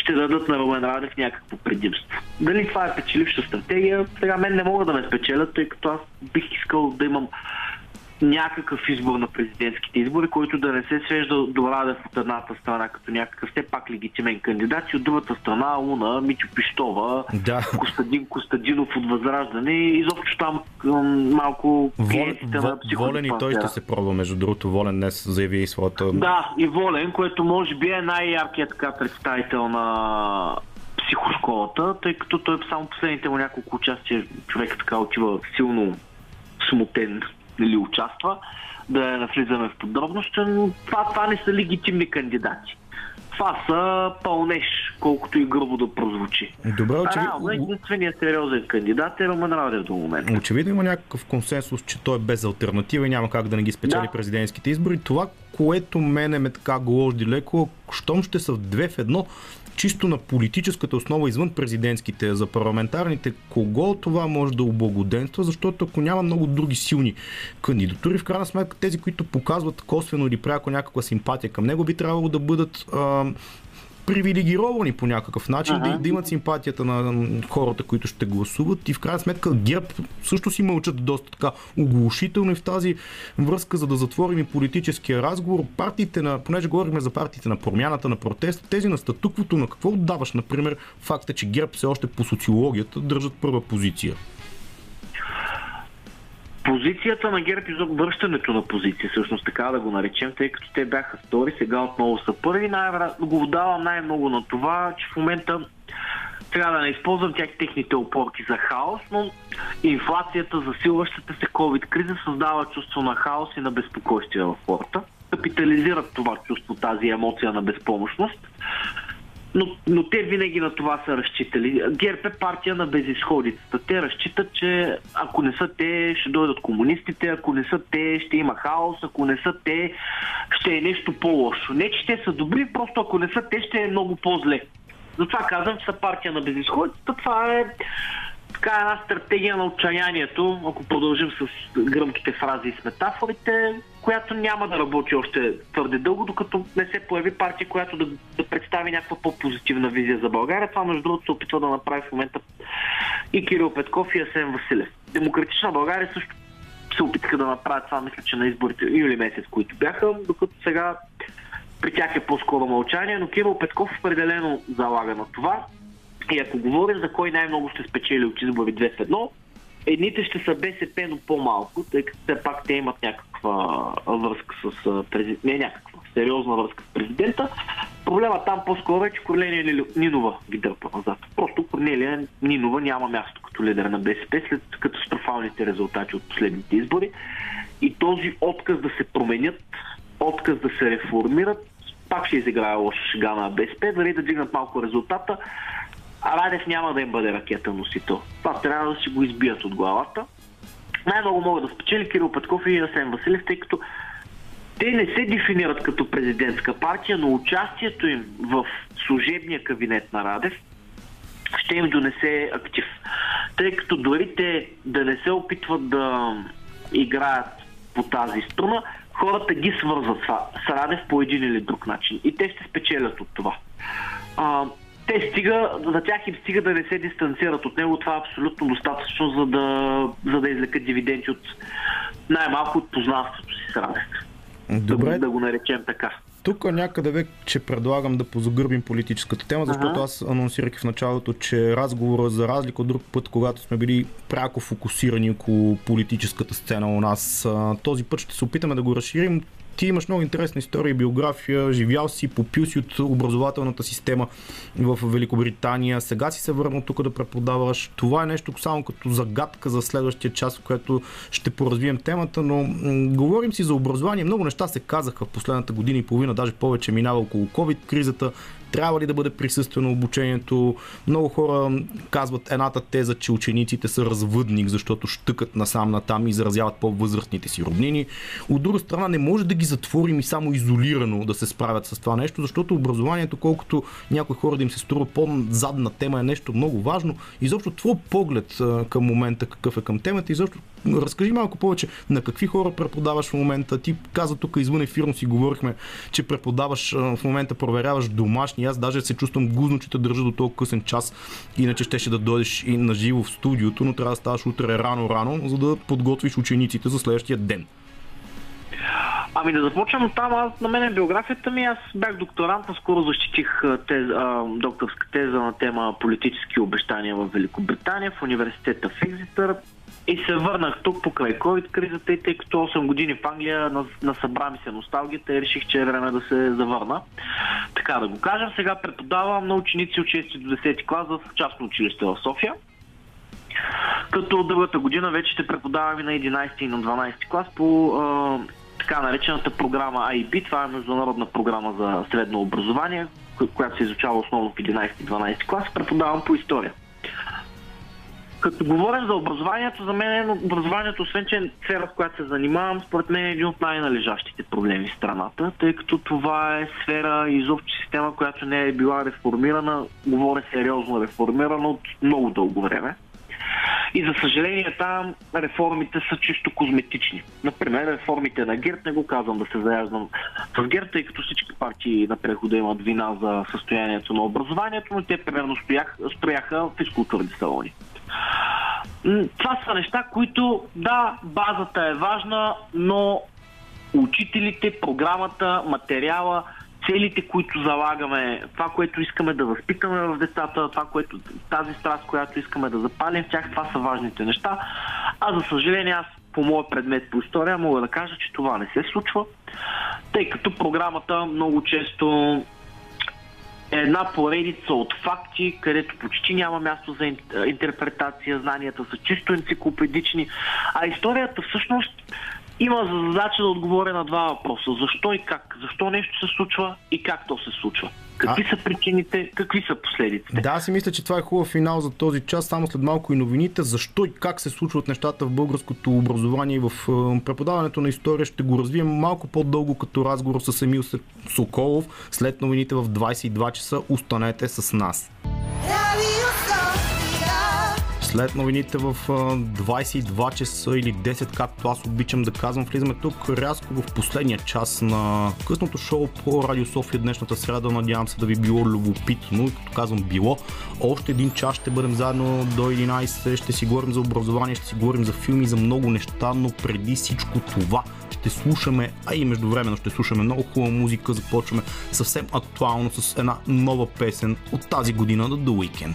ще дадат на Румен Радев някакво предимство. Дали това е печеливша стратегия, сега мен не могат да ме спечелят, тъй като аз бих искал да имам някакъв избор на президентските избори, който да не се свежда до Радев от едната страна като някакъв все пак легитимен кандидат и от другата страна Луна, Мичо Пиштова, Да. Костадин Костадинов от Възраждане и изобщо там малко Волен, на Во- волен и той ще се пробва, между другото. Волен днес заяви и своята... Да, и Волен, което може би е най-яркият така представител на психошколата, тъй като той само последните му няколко участия човек така отива силно смутен или участва, да навлизаме в подробности, но това, това не са легитимни кандидати. Това са пълнеж, колкото и грубо да прозвучи. Добре, А, очевидно. реално единственият сериозен кандидат е Роман Радев до момента. Очевидно има някакъв консенсус, че той е без альтернатива и няма как да не ги спечели Да. президентските избори. Това, което мене ме така гложди леко, щом ще са две в едно, чисто на политическата основа извън президентските, за парламентарните, кого това може да облагоденства, защото ако няма много други силни кандидатури, в крайна сметка тези, които показват косвено или пряко някаква симпатия към него, би трябвало да бъдат а, привилегировани по някакъв начин, Ага. да, да имат симпатията на хората, които ще гласуват и в крайна сметка ГЕРБ също си мълчат доста така оглушително и в тази връзка, за да затворим и политическия разговор, партиите на, понеже говорим за партиите на промяната, на протеста, тези на статуквото, на какво отдаваш, например, факта, че ГЕРБ все още по социологията държат първа позиция. Позицията на ГЕРБ и връщането на позиция, всъщност така да го наречем, тъй като те бяха втори, сега отново са първи. Най-вероятно го давам най-много на това, че в момента трябва да не използвам тях техните опорки за хаос, но инфлацията, засилващата се COVID-криза създава чувство на хаос и на безпокойствие в хората. Капитализират това чувство, тази емоция на безпомощност. Но, но те винаги на това са разчитали. ГЕРБ е партия на безисходицата. Те разчитат, че ако не са те, ще дойдат комунистите, ако не са те, ще има хаос, ако не са те, ще е нещо по-лошо. Не, че те са добри, просто ако не са те, ще е много по-зле. Затова казвам, че са партия на безисходицата. Това е така една стратегия на отчаянието, ако продължим с гръмките фрази и с метафорите, която няма да работи още твърде дълго, докато не се появи партия, която да, да представи някаква по-позитивна визия за България. Това, между другото, се опитва да направи в момента и Кирил Петков и Асен Василев. Демократична България също се опитаха да направят това, мисля, че на изборите юли месец, които бяха, докато сега при тях е по-скоро мълчание, но Кирил Петков определено залага на това. И ако говорим за кой най-много ще спечели от избори 2 в 1, едните ще са БСП, но по-малко, тъй като все пак те имат някаква връзка с президента, не някаква, сериозна връзка с президента. Проблема там по-скоро е, че Корнелия Нинова ги дърпа назад. Просто Корнелия Нинова няма място като лидер на БСП след катастрофалните резултати от последните избори. И този отказ да се променят, отказ да се реформират, пак ще изиграе лоша шега на БСП, дали да дигнат малко резултата, Радев няма да им бъде ракетен носител. Това трябва да си го избият от главата. Най-много могат да спечели Кирил Петков и Асен Василев, тъй като те не се дефинират като президентска партия, но участието им в служебния кабинет на Радев ще им донесе актив. Тъй като дори те да не се опитват да играят по тази струна, хората ги свързват с Радев по един или друг начин. И те ще спечелят от това. А, те стига, за тях им стига да не се дистанцират от него. Това е абсолютно достатъчно, за да, за да извлекат дивиденти от най-малко от познанството си с Радев. Да, Добре, го, да го наречем така. Тук някъде вече предлагам да позагърбим политическата тема, защото Ага. аз анонсирах в началото, че разговора за разлика от друг път, когато сме били пряко фокусирани около политическата сцена у нас, този път ще се опитаме да го разширим. Ти имаш много интересна история и биография, живял си, попил си от образователната система в Великобритания, сега си се върнал тук да преподаваш. Това е нещо само като загадка за следващия час, в което ще поразвием темата, но говорим си за образование. Много неща се казаха в последната година и половина, даже повече минава около COVID-кризата. Трябва ли да бъде присъствено обучението? Много хора казват едната теза, че учениците са развъдник, защото щъкат насам натам и изразяват по-възрастните си роднини. От друга страна, не може да ги затворим и само изолирано да се справят с това нещо, защото образованието, колкото някои хора да им се струва по-задна тема, е нещо много важно. Изобщо твой поглед към момента какъв е към темата, изобщо разкажи малко повече на какви хора преподаваш в момента. Ти каза тук извън ефирно си говорихме, че преподаваш в момента, проверяваш домашни. Аз даже се чувствам гузно, че те държа до толкова късен час. Иначе щеше да дойдеш и на живо в студиото, но трябва да ставаш утре рано-рано, за да подготвиш учениците за следващия ден. Ами да започнем от там. Аз, на мен е биографията ми. Аз бях докторант, скоро защитих тез, а, докторска теза на тема политически обещания в Великобритания в университета в Екзитър. И се върнах тук покрай COVID-кризата и тъй като 8 години в Англия насъбра ми се носталгията и реших, че е време да се завърна. Така да го кажем, сега преподавам на ученици от 6 до 10 клас в частно училище в София. Като от другата година вече ще преподавам и на 11 и на 12 клас по така наречената програма IB. Това е международна програма за средно образование, която се изучава основно в 11-12 клас. Преподавам по история. Като говорим за образованието, за мен е образованието, освен че е сфера, с която се занимавам, според мен е един от най-належащите проблеми в страната, тъй като това е сфера и изобщо система, която не е била реформирана, говоря сериозно реформирана от много дълго време. И за съжаление там реформите са чисто козметични. Например, реформите на ГЕРТ, не го казвам да се заяждам с ГЕРТ, тъй като всички партии на прехода имат вина за състоянието на образованието, но те примерно стоях, строяха физкултурни салони. Това са неща, които, да, базата е важна, но учителите, програмата, материала, целите, които залагаме, това, което искаме да възпитаме в децата, това, което, тази страст, която искаме да запалим в тях, това са важните неща. А за съжаление, аз по моят предмет по история мога да кажа, че това не се случва, тъй като програмата много често една поредица от факти, където почти няма място за интерпретация, знанията са чисто енциклопедични, а историята всъщност има за задача да отговоря на два въпроса. Защо и как? Защо нещо се случва и как то се случва? Какви а... са причините, какви са последиците? Да, аз си мисля, че това е хубав финал за този час. Само след малко и новините. Защо и как се случват нещата в българското образование и в е, преподаването на история ще го развием малко по-дълго като разговор с Емил Соколов. След новините в 22 часа останете с нас. След новините в 22 часа или 10, както аз обичам да казвам, влизаме тук рязко в последния час на късното шоу по Радио София днешната среда. Надявам се да ви било любопитно. И като казвам било, още един час ще бъдем заедно до 11. Ще си говорим за образование, ще си говорим за филми, за много неща, но преди всичко това ще слушаме, а и междувременно ще слушаме много хубава музика. Започваме съвсем актуално с една нова песен от тази година на The Weekend.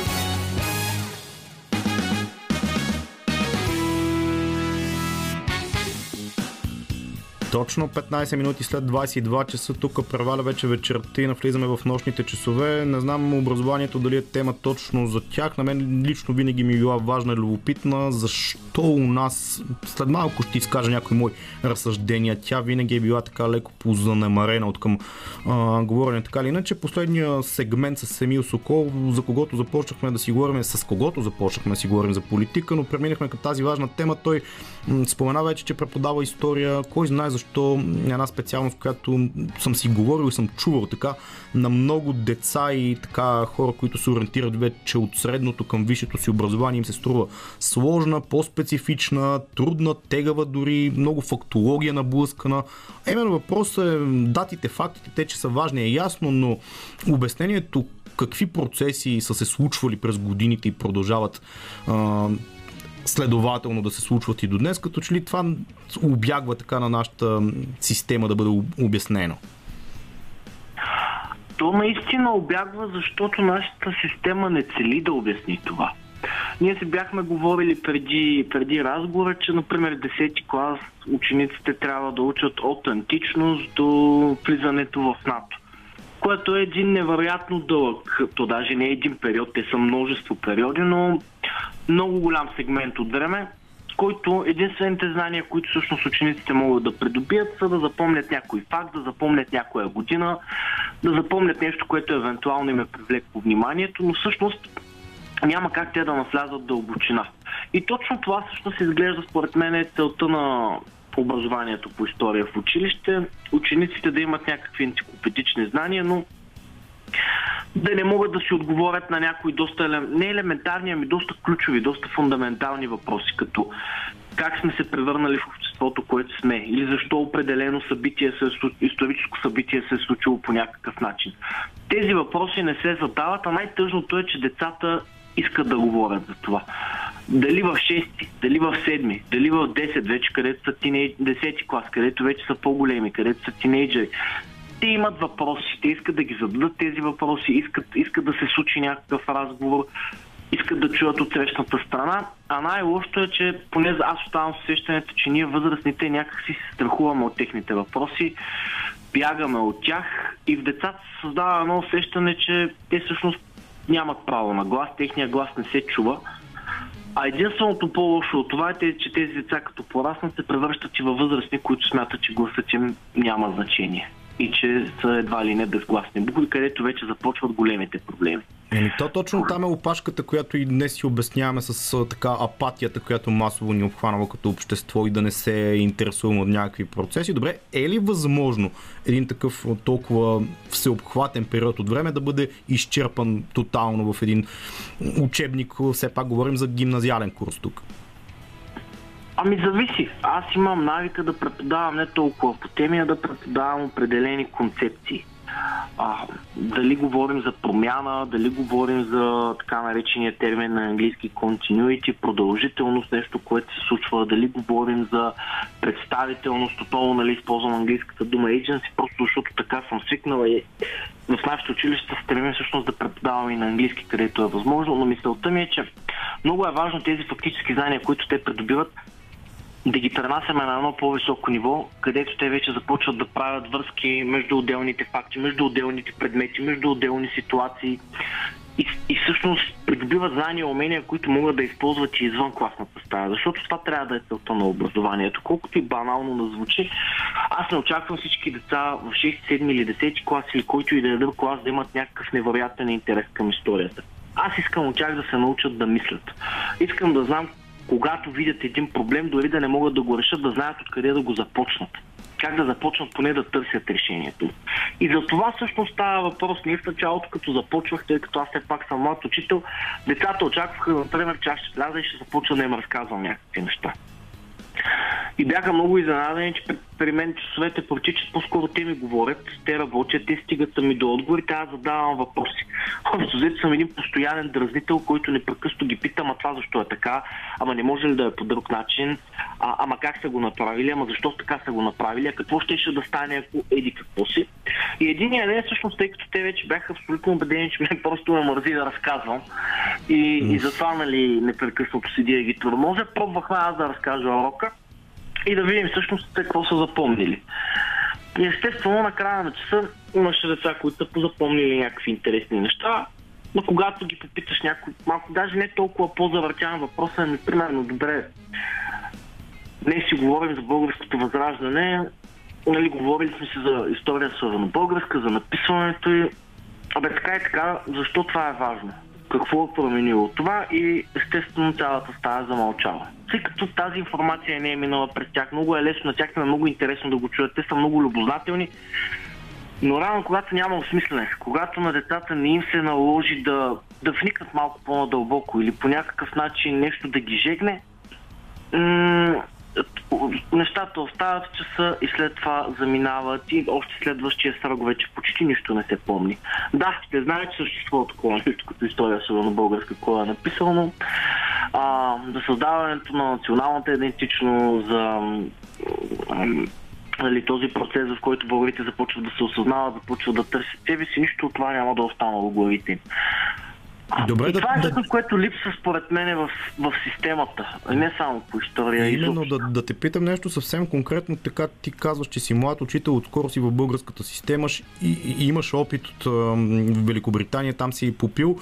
Точно 15 минути след 22 часа тук преваля вече вечерта и навлизаме в нощните часове. Не знам образованието дали е тема точно за тях. На мен лично винаги ми е била важна и любопитна. Защо у нас, след малко ще изкажа някои мои разсъждения, тя винаги е била така леко позанемарена от към а, говорене. Така или иначе, последния сегмент с Емил Сокол, за когото започнахме да си говорим, с когото започнахме да си говорим за политика, но преминахме към тази важна тема. Той спомена вече, че преподава история. Кой знае защо една специалност, която съм си говорил и съм чувал така на много деца и така хора, които се ориентират вече от средното към висшето си образование, им се струва сложна, по-специфична, трудна, тегава дори, много фактология наблъскана. Именно въпросът е датите, фактите, те, че са важни е ясно, но обяснението какви процеси са се случвали през годините и продължават следователно да се случват и до днес, като че ли това обягва така на нашата система да бъде обяснено? То наистина обягва, защото нашата система не цели да обясни това. Ние си бяхме говорили преди, преди разговора, че, например, 10 клас учениците трябва да учат от античност до влизането в НАТО което е един невероятно дълъг, то даже не е един период, те са множество периоди, но много голям сегмент от време, който единствените знания, които всъщност учениците могат да придобият, са да запомнят някой факт, да запомнят някоя година, да запомнят нещо, което евентуално им е привлекло вниманието, но всъщност няма как те да навлязат дълбочина. И точно това всъщност изглежда според мен е целта на образованието по история в училище, учениците да имат някакви енциклопедични знания, но да не могат да си отговорят на някои доста, не елементарни, ами доста ключови, доста фундаментални въпроси, като как сме се превърнали в обществото, което сме, или защо определено събитие се, историческо събитие се е случило по някакъв начин. Тези въпроси не се задават, а най-тъжното е, че децата искат да говорят за това. Дали в 6, дали в 7, дали в 10, вече където са тинейдж, 10 клас, където вече са по-големи, където са тинейджери, те имат въпроси, те искат да ги зададат тези въпроси, искат, искат да се случи някакъв разговор, искат да чуят от срещната страна, а най-лошото е, че поне аз оставам с усещането, че ние възрастните някакси се страхуваме от техните въпроси, бягаме от тях и в децата се създава едно усещане, че те всъщност нямат право на глас, техния глас не се чува. А единственото по-лошо от това е, че тези деца като пораснат се превръщат и във възрастни, които смятат, че гласът им няма значение и че са едва ли не безгласни букви, където вече започват големите проблеми. Еми, то точно там е опашката, която и днес си обясняваме с така апатията, която масово ни обхванала като общество и да не се интересуваме от някакви процеси. Добре, е ли възможно един такъв толкова всеобхватен период от време да бъде изчерпан тотално в един учебник? Все пак говорим за гимназиален курс тук. Ами зависи. Аз имам навика да преподавам не толкова по теми, а да преподавам определени концепции. А, дали говорим за промяна, дали говорим за така наречения термин на английски continuity, продължителност, нещо, което се случва, дали говорим за представителност, отново нали, използвам английската дума agency, просто защото така съм свикнала и в нашите училища стремим всъщност да преподавам и на английски, където е възможно, но мисълта ми е, че много е важно тези фактически знания, които те придобиват, да ги пренасяме на едно по-високо ниво, където те вече започват да правят връзки между отделните факти, между отделните предмети, между отделни ситуации и, и всъщност придобиват знания и умения, които могат да използват и извън класната стая. Защото това трябва да е целта на образованието. Колкото и банално да звучи, аз не очаквам всички деца в 6, 7 или 10 клас или който и да е клас да имат някакъв невероятен интерес към историята. Аз искам от тях да се научат да мислят. Искам да знам когато видят един проблем, дори да не могат да го решат, да знаят откъде да го започнат. Как да започнат поне да търсят решението. И за това всъщност става въпрос. Ние в началото, като започвах, тъй като аз все пак съм млад учител, децата очакваха, например, че аз ще вляза и ще започна да им разказвам някакви неща. И бяха много изненадани, че при мен часовете протичат, по-скоро те ми говорят, те работят, те стигат ми до отговорите, аз задавам въпроси. Общо взето съм един постоянен дразнител, който непрекъснато ги питам, а това защо е така, ама не може ли да е по друг начин, а, ама как са го направили, ама защо така са го направили, а какво ще, ще да стане, ако еди какво си. И единия ден, всъщност, тъй като те вече бяха абсолютно убедени, че мен просто ме мързи да разказвам и, и затова, нали, непрекъснато седя и ги тормозя, пробвахме аз да разкажа урока и да видим всъщност какво са запомнили. И естествено, на края на часа имаше деца, които са позапомнили някакви интересни неща, но когато ги попиташ някой, малко даже не толкова по-завъртян въпрос, ами примерно, добре, днес си говорим за българското възраждане, нали, говорили сме си за история свързана българска, за написването и Абе така и така, защо това е важно? Какво е променило това и естествено цялата стая замълчава. Тъй като тази информация не е минала през тях, много е лесно, на тях е много интересно да го чуят, те са много любознателни, но рано, когато няма осмислене, когато на децата не им се наложи да, да вникнат малко по-надълбоко или по някакъв начин нещо да ги жегне, м- нещата остават в часа и след това заминават и още следващия срок вече почти нищо не се помни. Да, ще знае, че съществува такова нещо като история, особено българска, кой е написано. А, за създаването на националната идентичност, за нали, този процес, в който българите започват да се осъзнават, започват да търсят себе си, нищо от това няма да остане в главите им. Добре, и да, това е да, което липсва според мен в, в системата, не само по история. Именно да, да те питам нещо съвсем конкретно, така ти казваш, че си млад учител, отскоро си в българската система и, и имаш опит от в Великобритания, там си попил.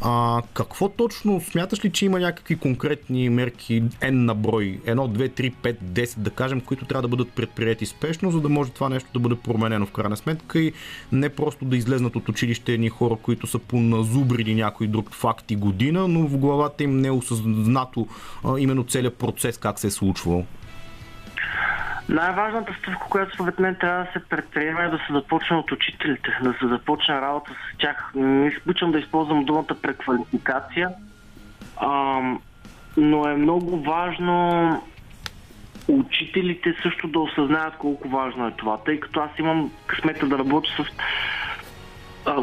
А, какво точно смяташ ли, че има някакви конкретни мерки, N на брой, 1, 2, 3, 5, 10, да кажем, които трябва да бъдат предприяти спешно, за да може това нещо да бъде променено в крайна сметка и не просто да излезнат от училище едни хора, които са поназубрили някой друг факт и година, но в главата им не е осъзнато именно целият процес как се е случвал? Най-важната стъпка, която според мен трябва да се предприема е да се започне от учителите, да се започне работа с тях. Не изключвам да използвам думата преквалификация, а, но е много важно учителите също да осъзнаят колко важно е това, тъй като аз имам късмета да работя с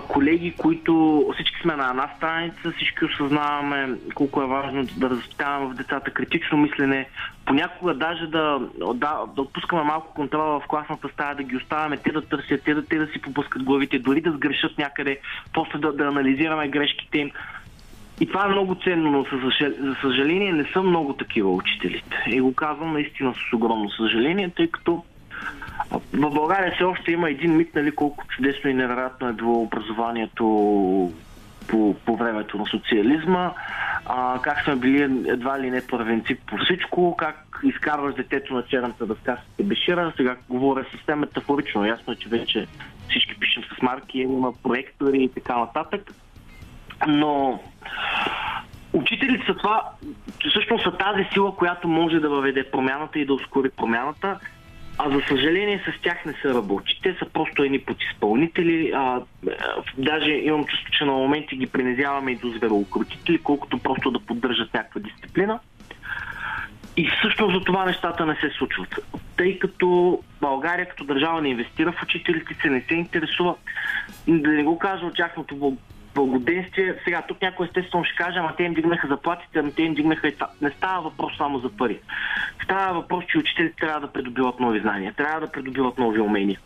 колеги, които всички сме на една страница, всички осъзнаваме колко е важно да възпитаваме в децата критично мислене, понякога даже да, да, да отпускаме малко контрола в класната стая, да ги оставяме те да търсят, те да, те да си попускат главите, дори да сгрешат някъде, после да, да анализираме грешките им. И това е много ценно, но за съжаление не са много такива учителите. И го казвам наистина с огромно съжаление, тъй като в България все още има един мит, нали, колко чудесно и невероятно е било образованието по, по времето на социализма, а, как сме били едва ли не първенци по всичко, как изкарваш детето на черната дъска с бешира. Сега говоря съвсем метафорично. Ясно е, че вече всички пишем с марки, има проектори и така нататък. Но учителите са това, всъщност са тази сила, която може да въведе промяната и да ускори промяната. А за съжаление с тях не се работи. Те са просто едни подизпълнители. А, даже имам чувство, че на моменти ги принизяваме и до звероукротители, колкото просто да поддържат някаква дисциплина. И всъщност за това нещата не се случват. Тъй като България като държава не инвестира в учителите, се не се интересува, да не го кажа от тяхното благоденствие. Сега тук някой естествено ще каже, ама те им дигнаха заплатите, ама те им дигнаха и Не става въпрос само за пари. Става въпрос, че учителите трябва да придобиват нови знания, трябва да придобиват нови умения.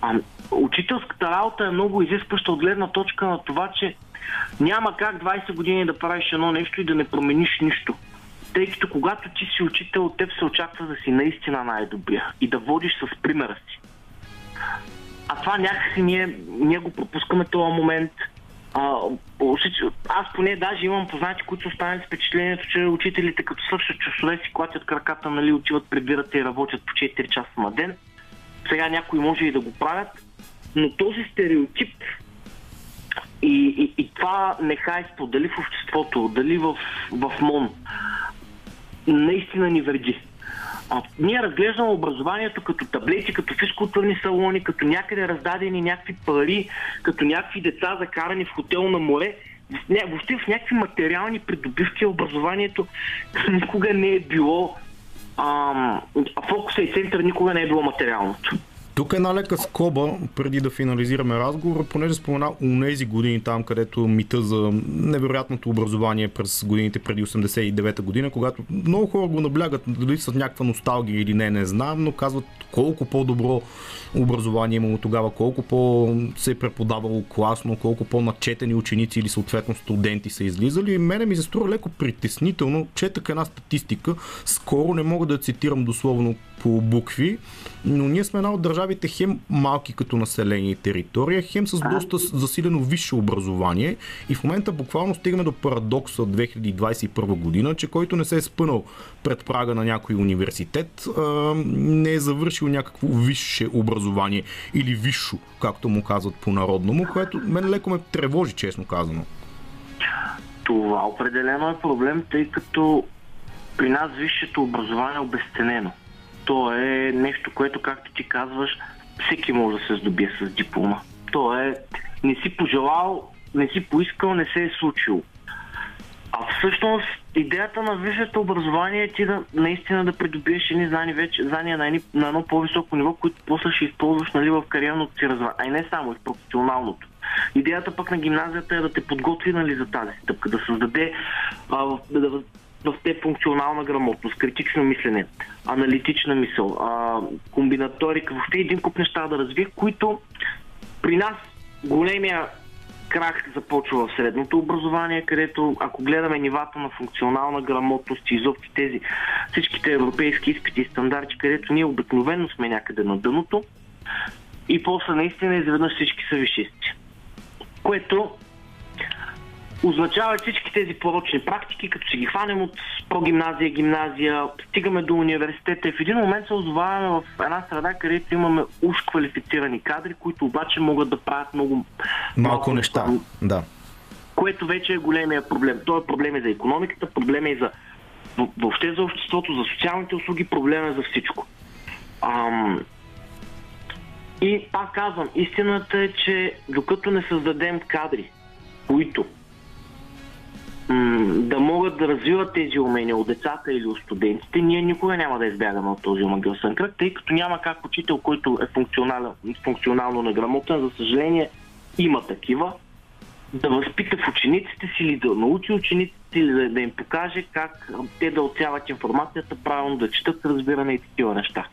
А, учителската работа е много изискваща от гледна точка на това, че няма как 20 години да правиш едно нещо и да не промениш нищо. Тъй като когато ти си учител, от теб се очаква да си наистина най-добрия и да водиш с примера си. А това някакси ние, ние го пропускаме този момент – а, аз поне даже имам познати, които са останали с впечатлението, че учителите като свършат часове си клатят краката, нали, отиват, прибират и работят по 4 часа на ден. Сега някои може и да го правят, но този стереотип и, и, и това нехайство, дали в обществото, дали в, в МОН, наистина ни вреди. А, ние разглеждаме образованието като таблети, като физкултурни салони, като някъде раздадени някакви пари, като някакви деца закарани в хотел на море. Въобще в някакви материални придобивки образованието никога не е било а фокуса и център никога не е било материалното. Тук е една лека скоба, преди да финализираме разговора, понеже спомена унези години там, където мита за невероятното образование през годините преди 89-та година, когато много хора го наблягат, дали са някаква носталгия или не, не знам, но казват колко по-добро образование имало тогава, колко по се е преподавало класно, колко по-начетени ученици или съответно студенти са излизали. И мене ми се струва леко притеснително. Четах една статистика, скоро не мога да цитирам дословно по букви, но ние сме една от държавите хем малки като население и територия, хем с доста засилено висше образование. И в момента буквално стигаме до парадокса 2021 година, че който не се е спънал пред прага на някой университет, не е завършил някакво висше образование или висшо, както му казват по-народному, което мен леко ме тревожи, честно казано. Това определено е проблем, тъй като при нас висшето образование е обесценено то е нещо, което, както ти казваш, всеки може да се здобие с диплома. То е не си пожелал, не си поискал, не се е случило. А всъщност идеята на висшето образование е ти да наистина да придобиеш едни знания, вече, знания на, едни, на едно по-високо ниво, които после ще използваш нали, в кариерното си развитие. А и не само, и в професионалното. Идеята пък на гимназията е да те подготви нали, за тази стъпка, да създаде, а, да, в те функционална грамотност, критично мислене, аналитична мисъл, а, комбинаторика, въобще един куп неща да развие, които при нас големия крах започва в средното образование, където ако гледаме нивата на функционална грамотност и изобщо тези всичките европейски изпити и стандарти, където ние обикновено сме някъде на дъното и после наистина изведнъж всички са вишисти. Което означава всички тези порочни практики, като си ги хванем от прогимназия, гимназия, стигаме до университета и в един момент се озоваваме в една среда, където имаме уж квалифицирани кадри, които обаче могат да правят много малко, малко неща. Да. Което вече е големия проблем. Той е проблем и за економиката, проблем и за въобще за обществото, за социалните услуги, проблем е за всичко. Ам, и пак казвам, истината е, че докато не създадем кадри, които да могат да развиват тези умения от децата или от студентите, ние никога няма да избягаме от този омагиосен кръг, тъй като няма как учител, който е функционално неграмотен, за съжаление има такива, да възпита в учениците си или да научи учениците или да, да им покаже как те да отсяват информацията правилно, да четат разбиране и такива неща.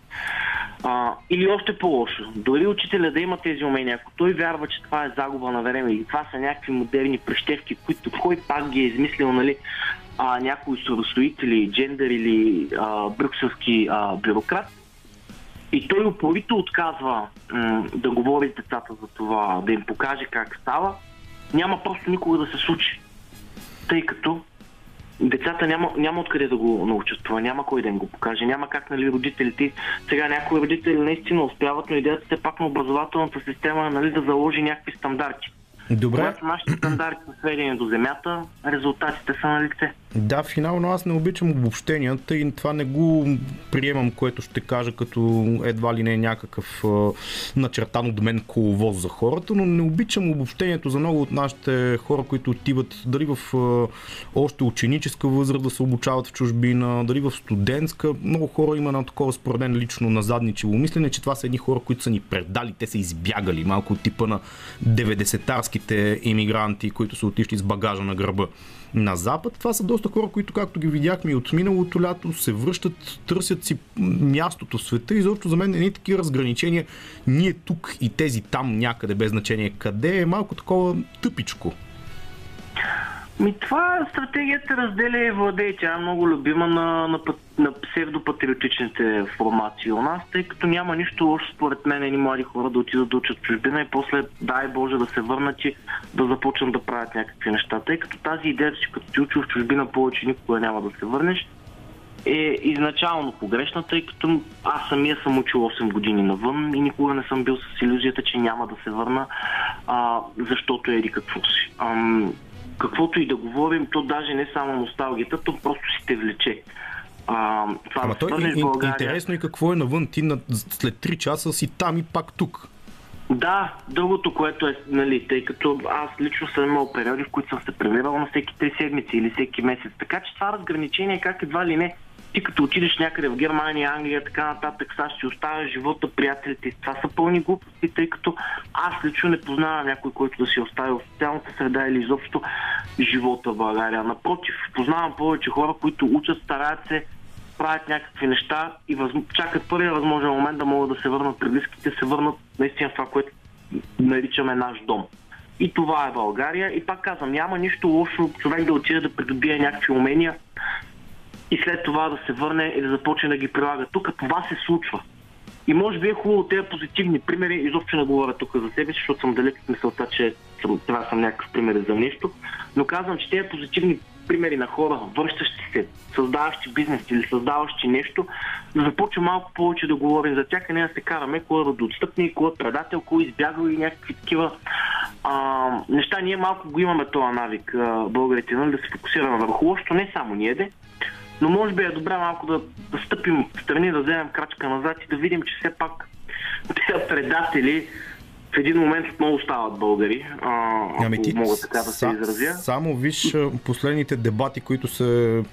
А, или още по-лошо, дори учителя да има тези умения, ако той вярва, че това е загуба на време и това са някакви модерни прещевки, които кой пак ги е измислил, нали, а, някой соросоители, джендър или а, брюкселски а, бюрократ, и той упорито отказва м- да говори с децата за това, да им покаже как става, няма просто никога да се случи. Тъй като децата няма, няма откъде да го научат това, няма кой да им го покаже, няма как нали, родителите, сега някои родители наистина успяват, но идеята все пак на образователната система е нали, да заложи някакви стандарти. Добре. Когато нашите стандарти са сведени до земята, резултатите са на лице. Да, финално аз не обичам обобщенията и това не го приемам, което ще кажа като едва ли не някакъв а, начертан от мен коловоз за хората, но не обичам обобщението за много от нашите хора, които отиват дали в още ученическа възраст да се обучават в чужбина, дали в студентска. Много хора има на такова според мен лично назадничево мислене, че това са едни хора, които са ни предали, те са избягали малко от типа на 90-тарските иммигранти, които са отишли с багажа на гърба на Запад. Това са доста хора, които, както ги видяхме и от миналото лято, се връщат, търсят си мястото в света. И заобщо за мен едни такива разграничения, ние тук и тези там някъде, без значение къде, е малко такова тъпичко. Ми това стратегията разделя и владее. Тя е много любима на, на, на псевдопатриотичните формации у нас, тъй като няма нищо лошо според мен едни млади хора да отидат да учат в чужбина и после, дай Боже, да се върнат и да започнат да правят някакви неща. Тъй като тази идея, че като ти учил в чужбина повече никога няма да се върнеш, е изначално погрешна, тъй като аз самия съм учил 8 години навън и никога не съм бил с иллюзията, че няма да се върна, а, защото еди какво си. Каквото и да говорим, то даже не само носталгията, то просто си те влече. А, това Ама той е България- интересно и какво е навън. Ти на, след 3 часа си там и пак тук. Да, другото, което е, нали, тъй като аз лично съм имал периоди, в които съм се премирал на всеки три седмици или всеки месец. Така че това разграничение как едва ли не ти като отидеш някъде в Германия, Англия, така нататък, сега ще оставя живота, приятелите. Това са пълни глупости, тъй като аз лично не познавам някой, който да си остави в социалната среда или изобщо живота в България. Напротив, познавам повече хора, които учат, стараят се, правят някакви неща и въз... чакат първия възможен момент да могат да се върнат при близките, се върнат наистина в това, което наричаме наш дом. И това е България. И пак казвам, няма нищо лошо човек да отиде да придобие някакви умения и след това да се върне и да започне да ги прилага. Тук това се случва. И може би е хубаво тези позитивни примери, изобщо не говоря тук за себе си, защото съм далеч от мисълта, че съм, да съм някакъв пример за нещо, но казвам, че тези позитивни примери на хора, връщащи се, създаващи бизнес или създаващи нещо, да започва малко повече да говорим за тях, а не да се караме кой е родоотстъпник, кой е предател, кой е избягал и някакви такива а, неща. Ние малко го имаме този навик, българите, нали, да се фокусираме върху лошото, не само ние де, но може би е добре малко да, да стъпим в страни, да вземем крачка назад и да видим, че все пак тези предатели в един момент отново стават българи, а, ако Ами ти мога така да се са- изразя. Само виж последните дебати, които се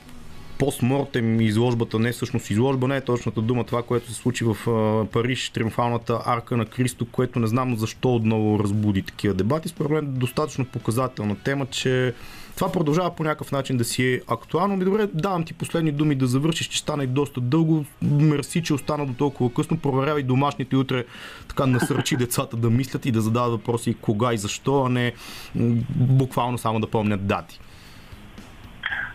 постмортем изложбата, не всъщност изложба, не е точната дума, това, което се случи в а, Париж, триумфалната арка на Кристо, което не знам защо отново разбуди такива дебати. Според мен е достатъчно показателна тема, че това продължава по някакъв начин да си е актуално. Ми добре, давам ти последни думи да завършиш, че стана и доста дълго. Мерси, че остана до толкова късно. Проверявай домашните и утре така насърчи децата да мислят и да задават въпроси кога и защо, а не буквално само да помнят дати.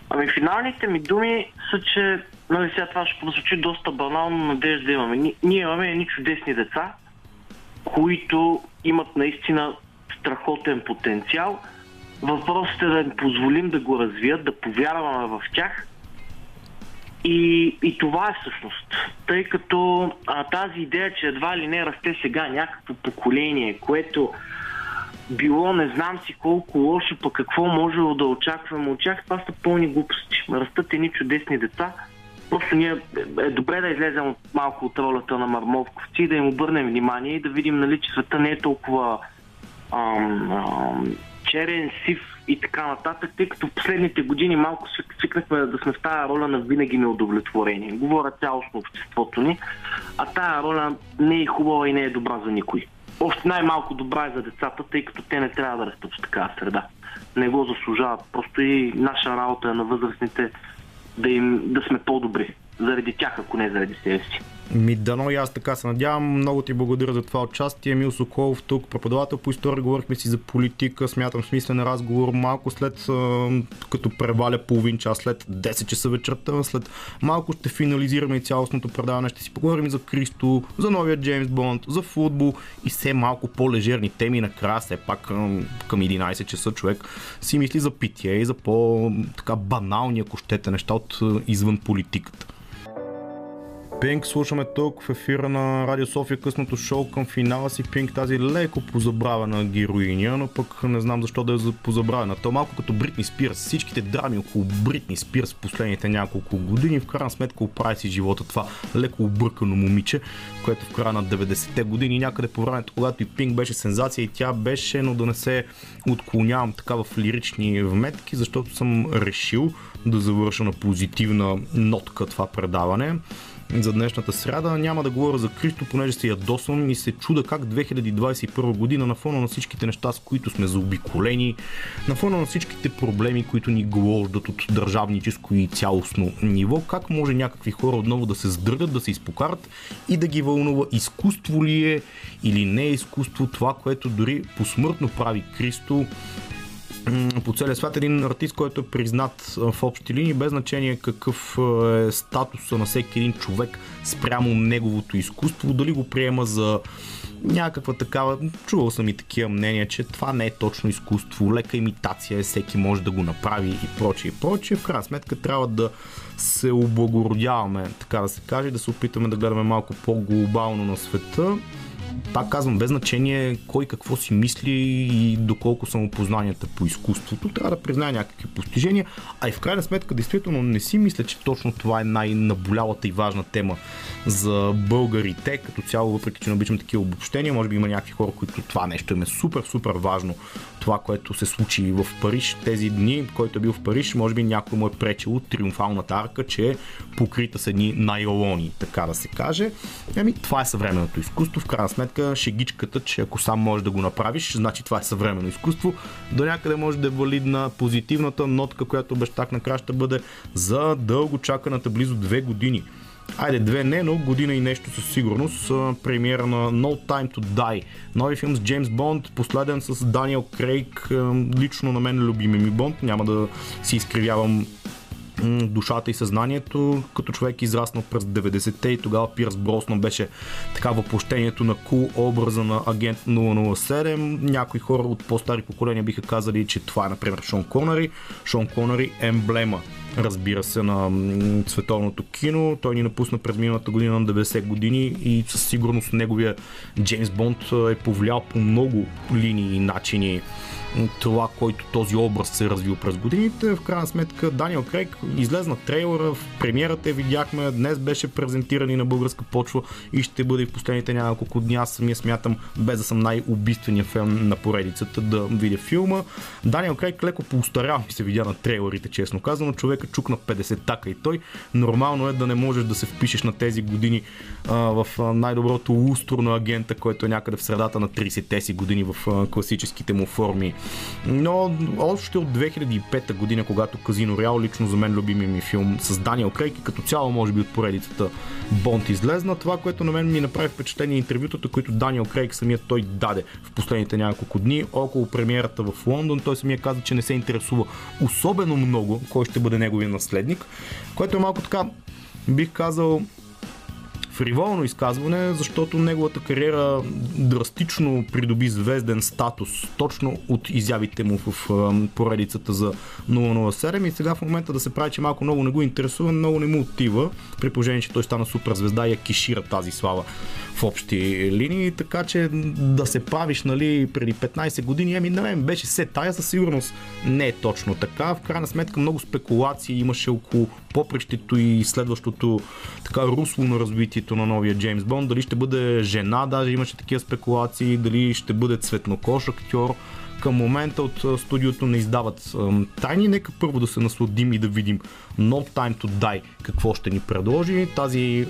Ами финалните ми думи са, че нали, сега това ще прозвучи доста банално, надежда имаме. Ни- Ние имаме едни чудесни деца, които имат наистина страхотен потенциал. Въпросът е да им позволим да го развият, да повярваме в тях. И, и това е всъщност. Тъй като а, тази идея, че едва ли не расте сега някакво поколение, което било не знам си колко лошо, пък какво можело да очакваме от тях, това са пълни глупости. Растат едни чудесни деца, Просто ние е добре да излезем от малко от ролята на Мармовковци да им обърнем внимание и да видим, нали, че света не е толкова ам, ам, черен, сив и така нататък, тъй като последните години малко свикнахме да сме в тази роля на винаги неудовлетворение. Говоря цялостно обществото ни, а тая роля не е хубава и не е добра за никой. Още най-малко добра е за децата, тъй като те не трябва да растат в такава среда. Не го заслужават. Просто и наша работа е на възрастните да, им, да сме по-добри. Заради тях, ако не заради себе си. Ми дано и аз така се надявам. Много ти благодаря за това участие. Емил Соколов тук, преподавател по история, говорихме си за политика, смятам смислен разговор малко след, като преваля половин час след 10 часа вечерта, след малко ще финализираме и цялостното предаване, ще си поговорим за Кристо, за новия Джеймс Бонд, за футбол и все малко по-лежерни теми. Накрая все пак към 11 часа човек си мисли за питие и за по-банални, ако щете, неща от извън политиката. Пинк слушаме тук в ефира на Радио София късното шоу към финала си. Пинк тази леко позабравена героиня, но пък не знам защо да е позабравена. То малко като Бритни Спирс, всичките драми около Бритни Спирс в последните няколко години, в крайна сметка оправи си живота това леко объркано момиче, което в края на 90-те години някъде по времето, когато и Пинк беше сензация и тя беше, но да не се отклонявам така в лирични вметки, защото съм решил да завърша на позитивна нотка това предаване за днешната сряда. Няма да говоря за Кристо, понеже се ядосвам и се чуда как 2021 година на фона на всичките неща, с които сме заобиколени, на фона на всичките проблеми, които ни глождат от държавническо и цялостно ниво, как може някакви хора отново да се сдърдат, да се изпокарат и да ги вълнува изкуство ли е или не е изкуство това, което дори посмъртно прави Кристо по целия свят един артист, който е признат в общи линии, без значение какъв е статуса на всеки един човек спрямо неговото изкуство, дали го приема за някаква такава, чувал съм и такива мнения, че това не е точно изкуство, лека имитация е, всеки може да го направи и прочее и прочее. В крайна сметка трябва да се облагородяваме, така да се каже, да се опитаме да гледаме малко по-глобално на света пак казвам, без значение кой какво си мисли и доколко са му познанията по изкуството, трябва да признае някакви постижения, а и в крайна сметка, действително не си мисля, че точно това е най-наболялата и важна тема за българите, като цяло, въпреки че не обичам такива обобщения, може би има някакви хора, които това нещо им е супер, супер важно, това, което се случи в Париж тези дни, който е бил в Париж, може би някой му е пречил триумфалната арка, че е покрита с едни найлони, така да се каже. Ами, това е съвременното изкуство, в крайна сметка шегичката, че ако сам можеш да го направиш, значи това е съвременно изкуство. До някъде може да е валидна позитивната нотка, която обещах накрая ще бъде за дълго чаканата близо две години. Айде, две не, но година и нещо със сигурност. Премиера на No Time to Die. Нови филм с Джеймс Бонд, последен с Даниел Крейг. Лично на мен любими ми Бонд. Няма да си изкривявам душата и съзнанието, като човек израснал през 90-те и тогава Пирс Броснан беше така въплощението на кул образа на агент 007. Някои хора от по-стари поколения биха казали, че това е например Шон Конъри. Шон Конъри емблема разбира се, на световното кино. Той ни напусна през миналата година на 90 години и със сигурност неговия Джеймс Бонд е повлиял по много линии и начини това, който този образ се е развил през годините. В крайна сметка Даниел Крейг излезна трейлера, в премиерата я видяхме, днес беше презентиран и на българска почва и ще бъде в последните няколко дни. Аз самия смятам, без да съм най-убийственият фен на поредицата, да видя филма. Даниел Крейг леко поустарял ми се видя на трейлерите, честно казано. Човека чукна 50 така и той. Нормално е да не можеш да се впишеш на тези години а, в най-доброто лустро на агента, който е някъде в средата на 30-те си години в а, класическите му форми но още от 2005 година, когато Казино Реал, лично за мен любими ми филм с Даниел Крейг и като цяло може би от поредицата Бонд излезна. Това, което на мен ми направи впечатление интервютата, които Даниел Крейг самият той даде в последните няколко дни около премиерата в Лондон. Той самия каза, че не се интересува особено много кой ще бъде неговия наследник, което е малко така бих казал фриволно изказване, защото неговата кариера драстично придоби звезден статус точно от изявите му в поредицата за 007 и сега в момента да се прави, че малко много не го интересува, много не му отива, при положение, че той стана супер звезда и я кишира тази слава в общи линии, така че да се правиш нали, преди 15 години, ами мен беше се тая, със сигурност не е точно така. В крайна сметка много спекулации имаше около попрещето и следващото така русло на развитието на новия Джеймс Бонд. Дали ще бъде жена, даже имаше такива спекулации, дали ще бъде цветнокош актьор към момента от студиото не издават тайни. Нека първо да се насладим и да видим No Time to Die какво ще ни предложи. Тази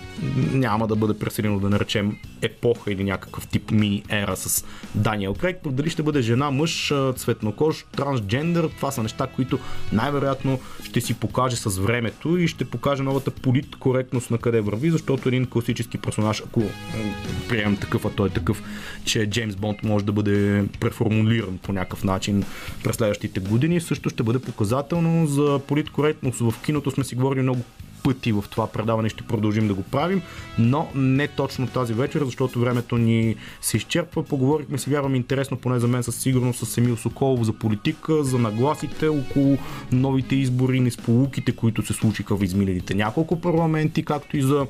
няма да бъде преселено да наречем епоха или някакъв тип мини ера с Даниел Крейг. Дали ще бъде жена, мъж, цветнокож, трансджендър, това са неща, които най-вероятно ще си покаже с времето и ще покаже новата политкоректност на къде върви, защото един класически персонаж, ако приемем такъв, а той е такъв, че Джеймс Бонд може да бъде преформулиран по някакъв начин през следващите години, също ще бъде показателно за политкоректност. В киното сме си говорили много пъти в това предаване ще продължим да го правим, но не точно тази вечер, защото времето ни се изчерпва. Поговорихме си, вярвам, интересно, поне за мен със сигурност с Емил Соколов за политика, за нагласите около новите избори, несполуките, които се случиха в изминалите няколко парламенти, както и за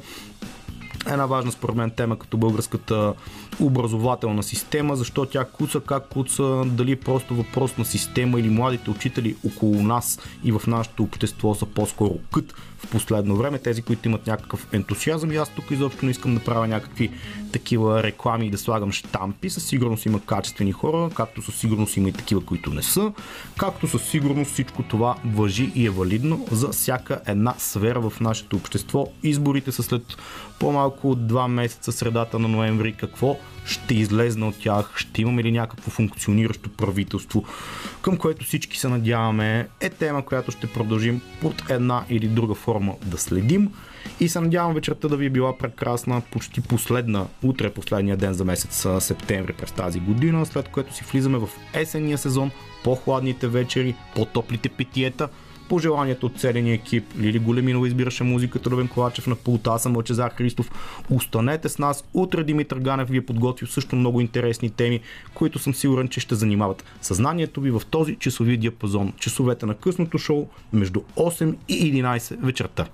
една важна според мен тема като българската образователна система, защо тя куца, как куца, дали просто въпрос на система или младите учители около нас и в нашето общество са по-скоро кът в последно време, тези, които имат някакъв ентусиазъм и аз тук изобщо не искам да правя някакви такива реклами и да слагам штампи. Със сигурност има качествени хора, както със сигурност има и такива, които не са, както със сигурност всичко това въжи и е валидно за всяка една сфера в нашето общество. Изборите са след по-малко от два месеца, средата на ноември. Какво ще излезне от тях, ще имаме ли някакво функциониращо правителство, към което всички се надяваме, е тема, която ще продължим под една или друга форма да следим. И се надявам вечерта да ви е била прекрасна, почти последна, утре е последния ден за месец септември през тази година, след което си влизаме в есенния сезон, по-хладните вечери, по-топлите питиета, Пожеланията от целения екип. Лили Големинова избираше музиката, Ровен Ковачев на пулта, аз съм Лъчезар Христов. Останете с нас. Утре Димитър Ганев ви е подготвил също много интересни теми, които съм сигурен, че ще занимават съзнанието ви в този часови диапазон. Часовете на късното шоу между 8 и 11 вечерта.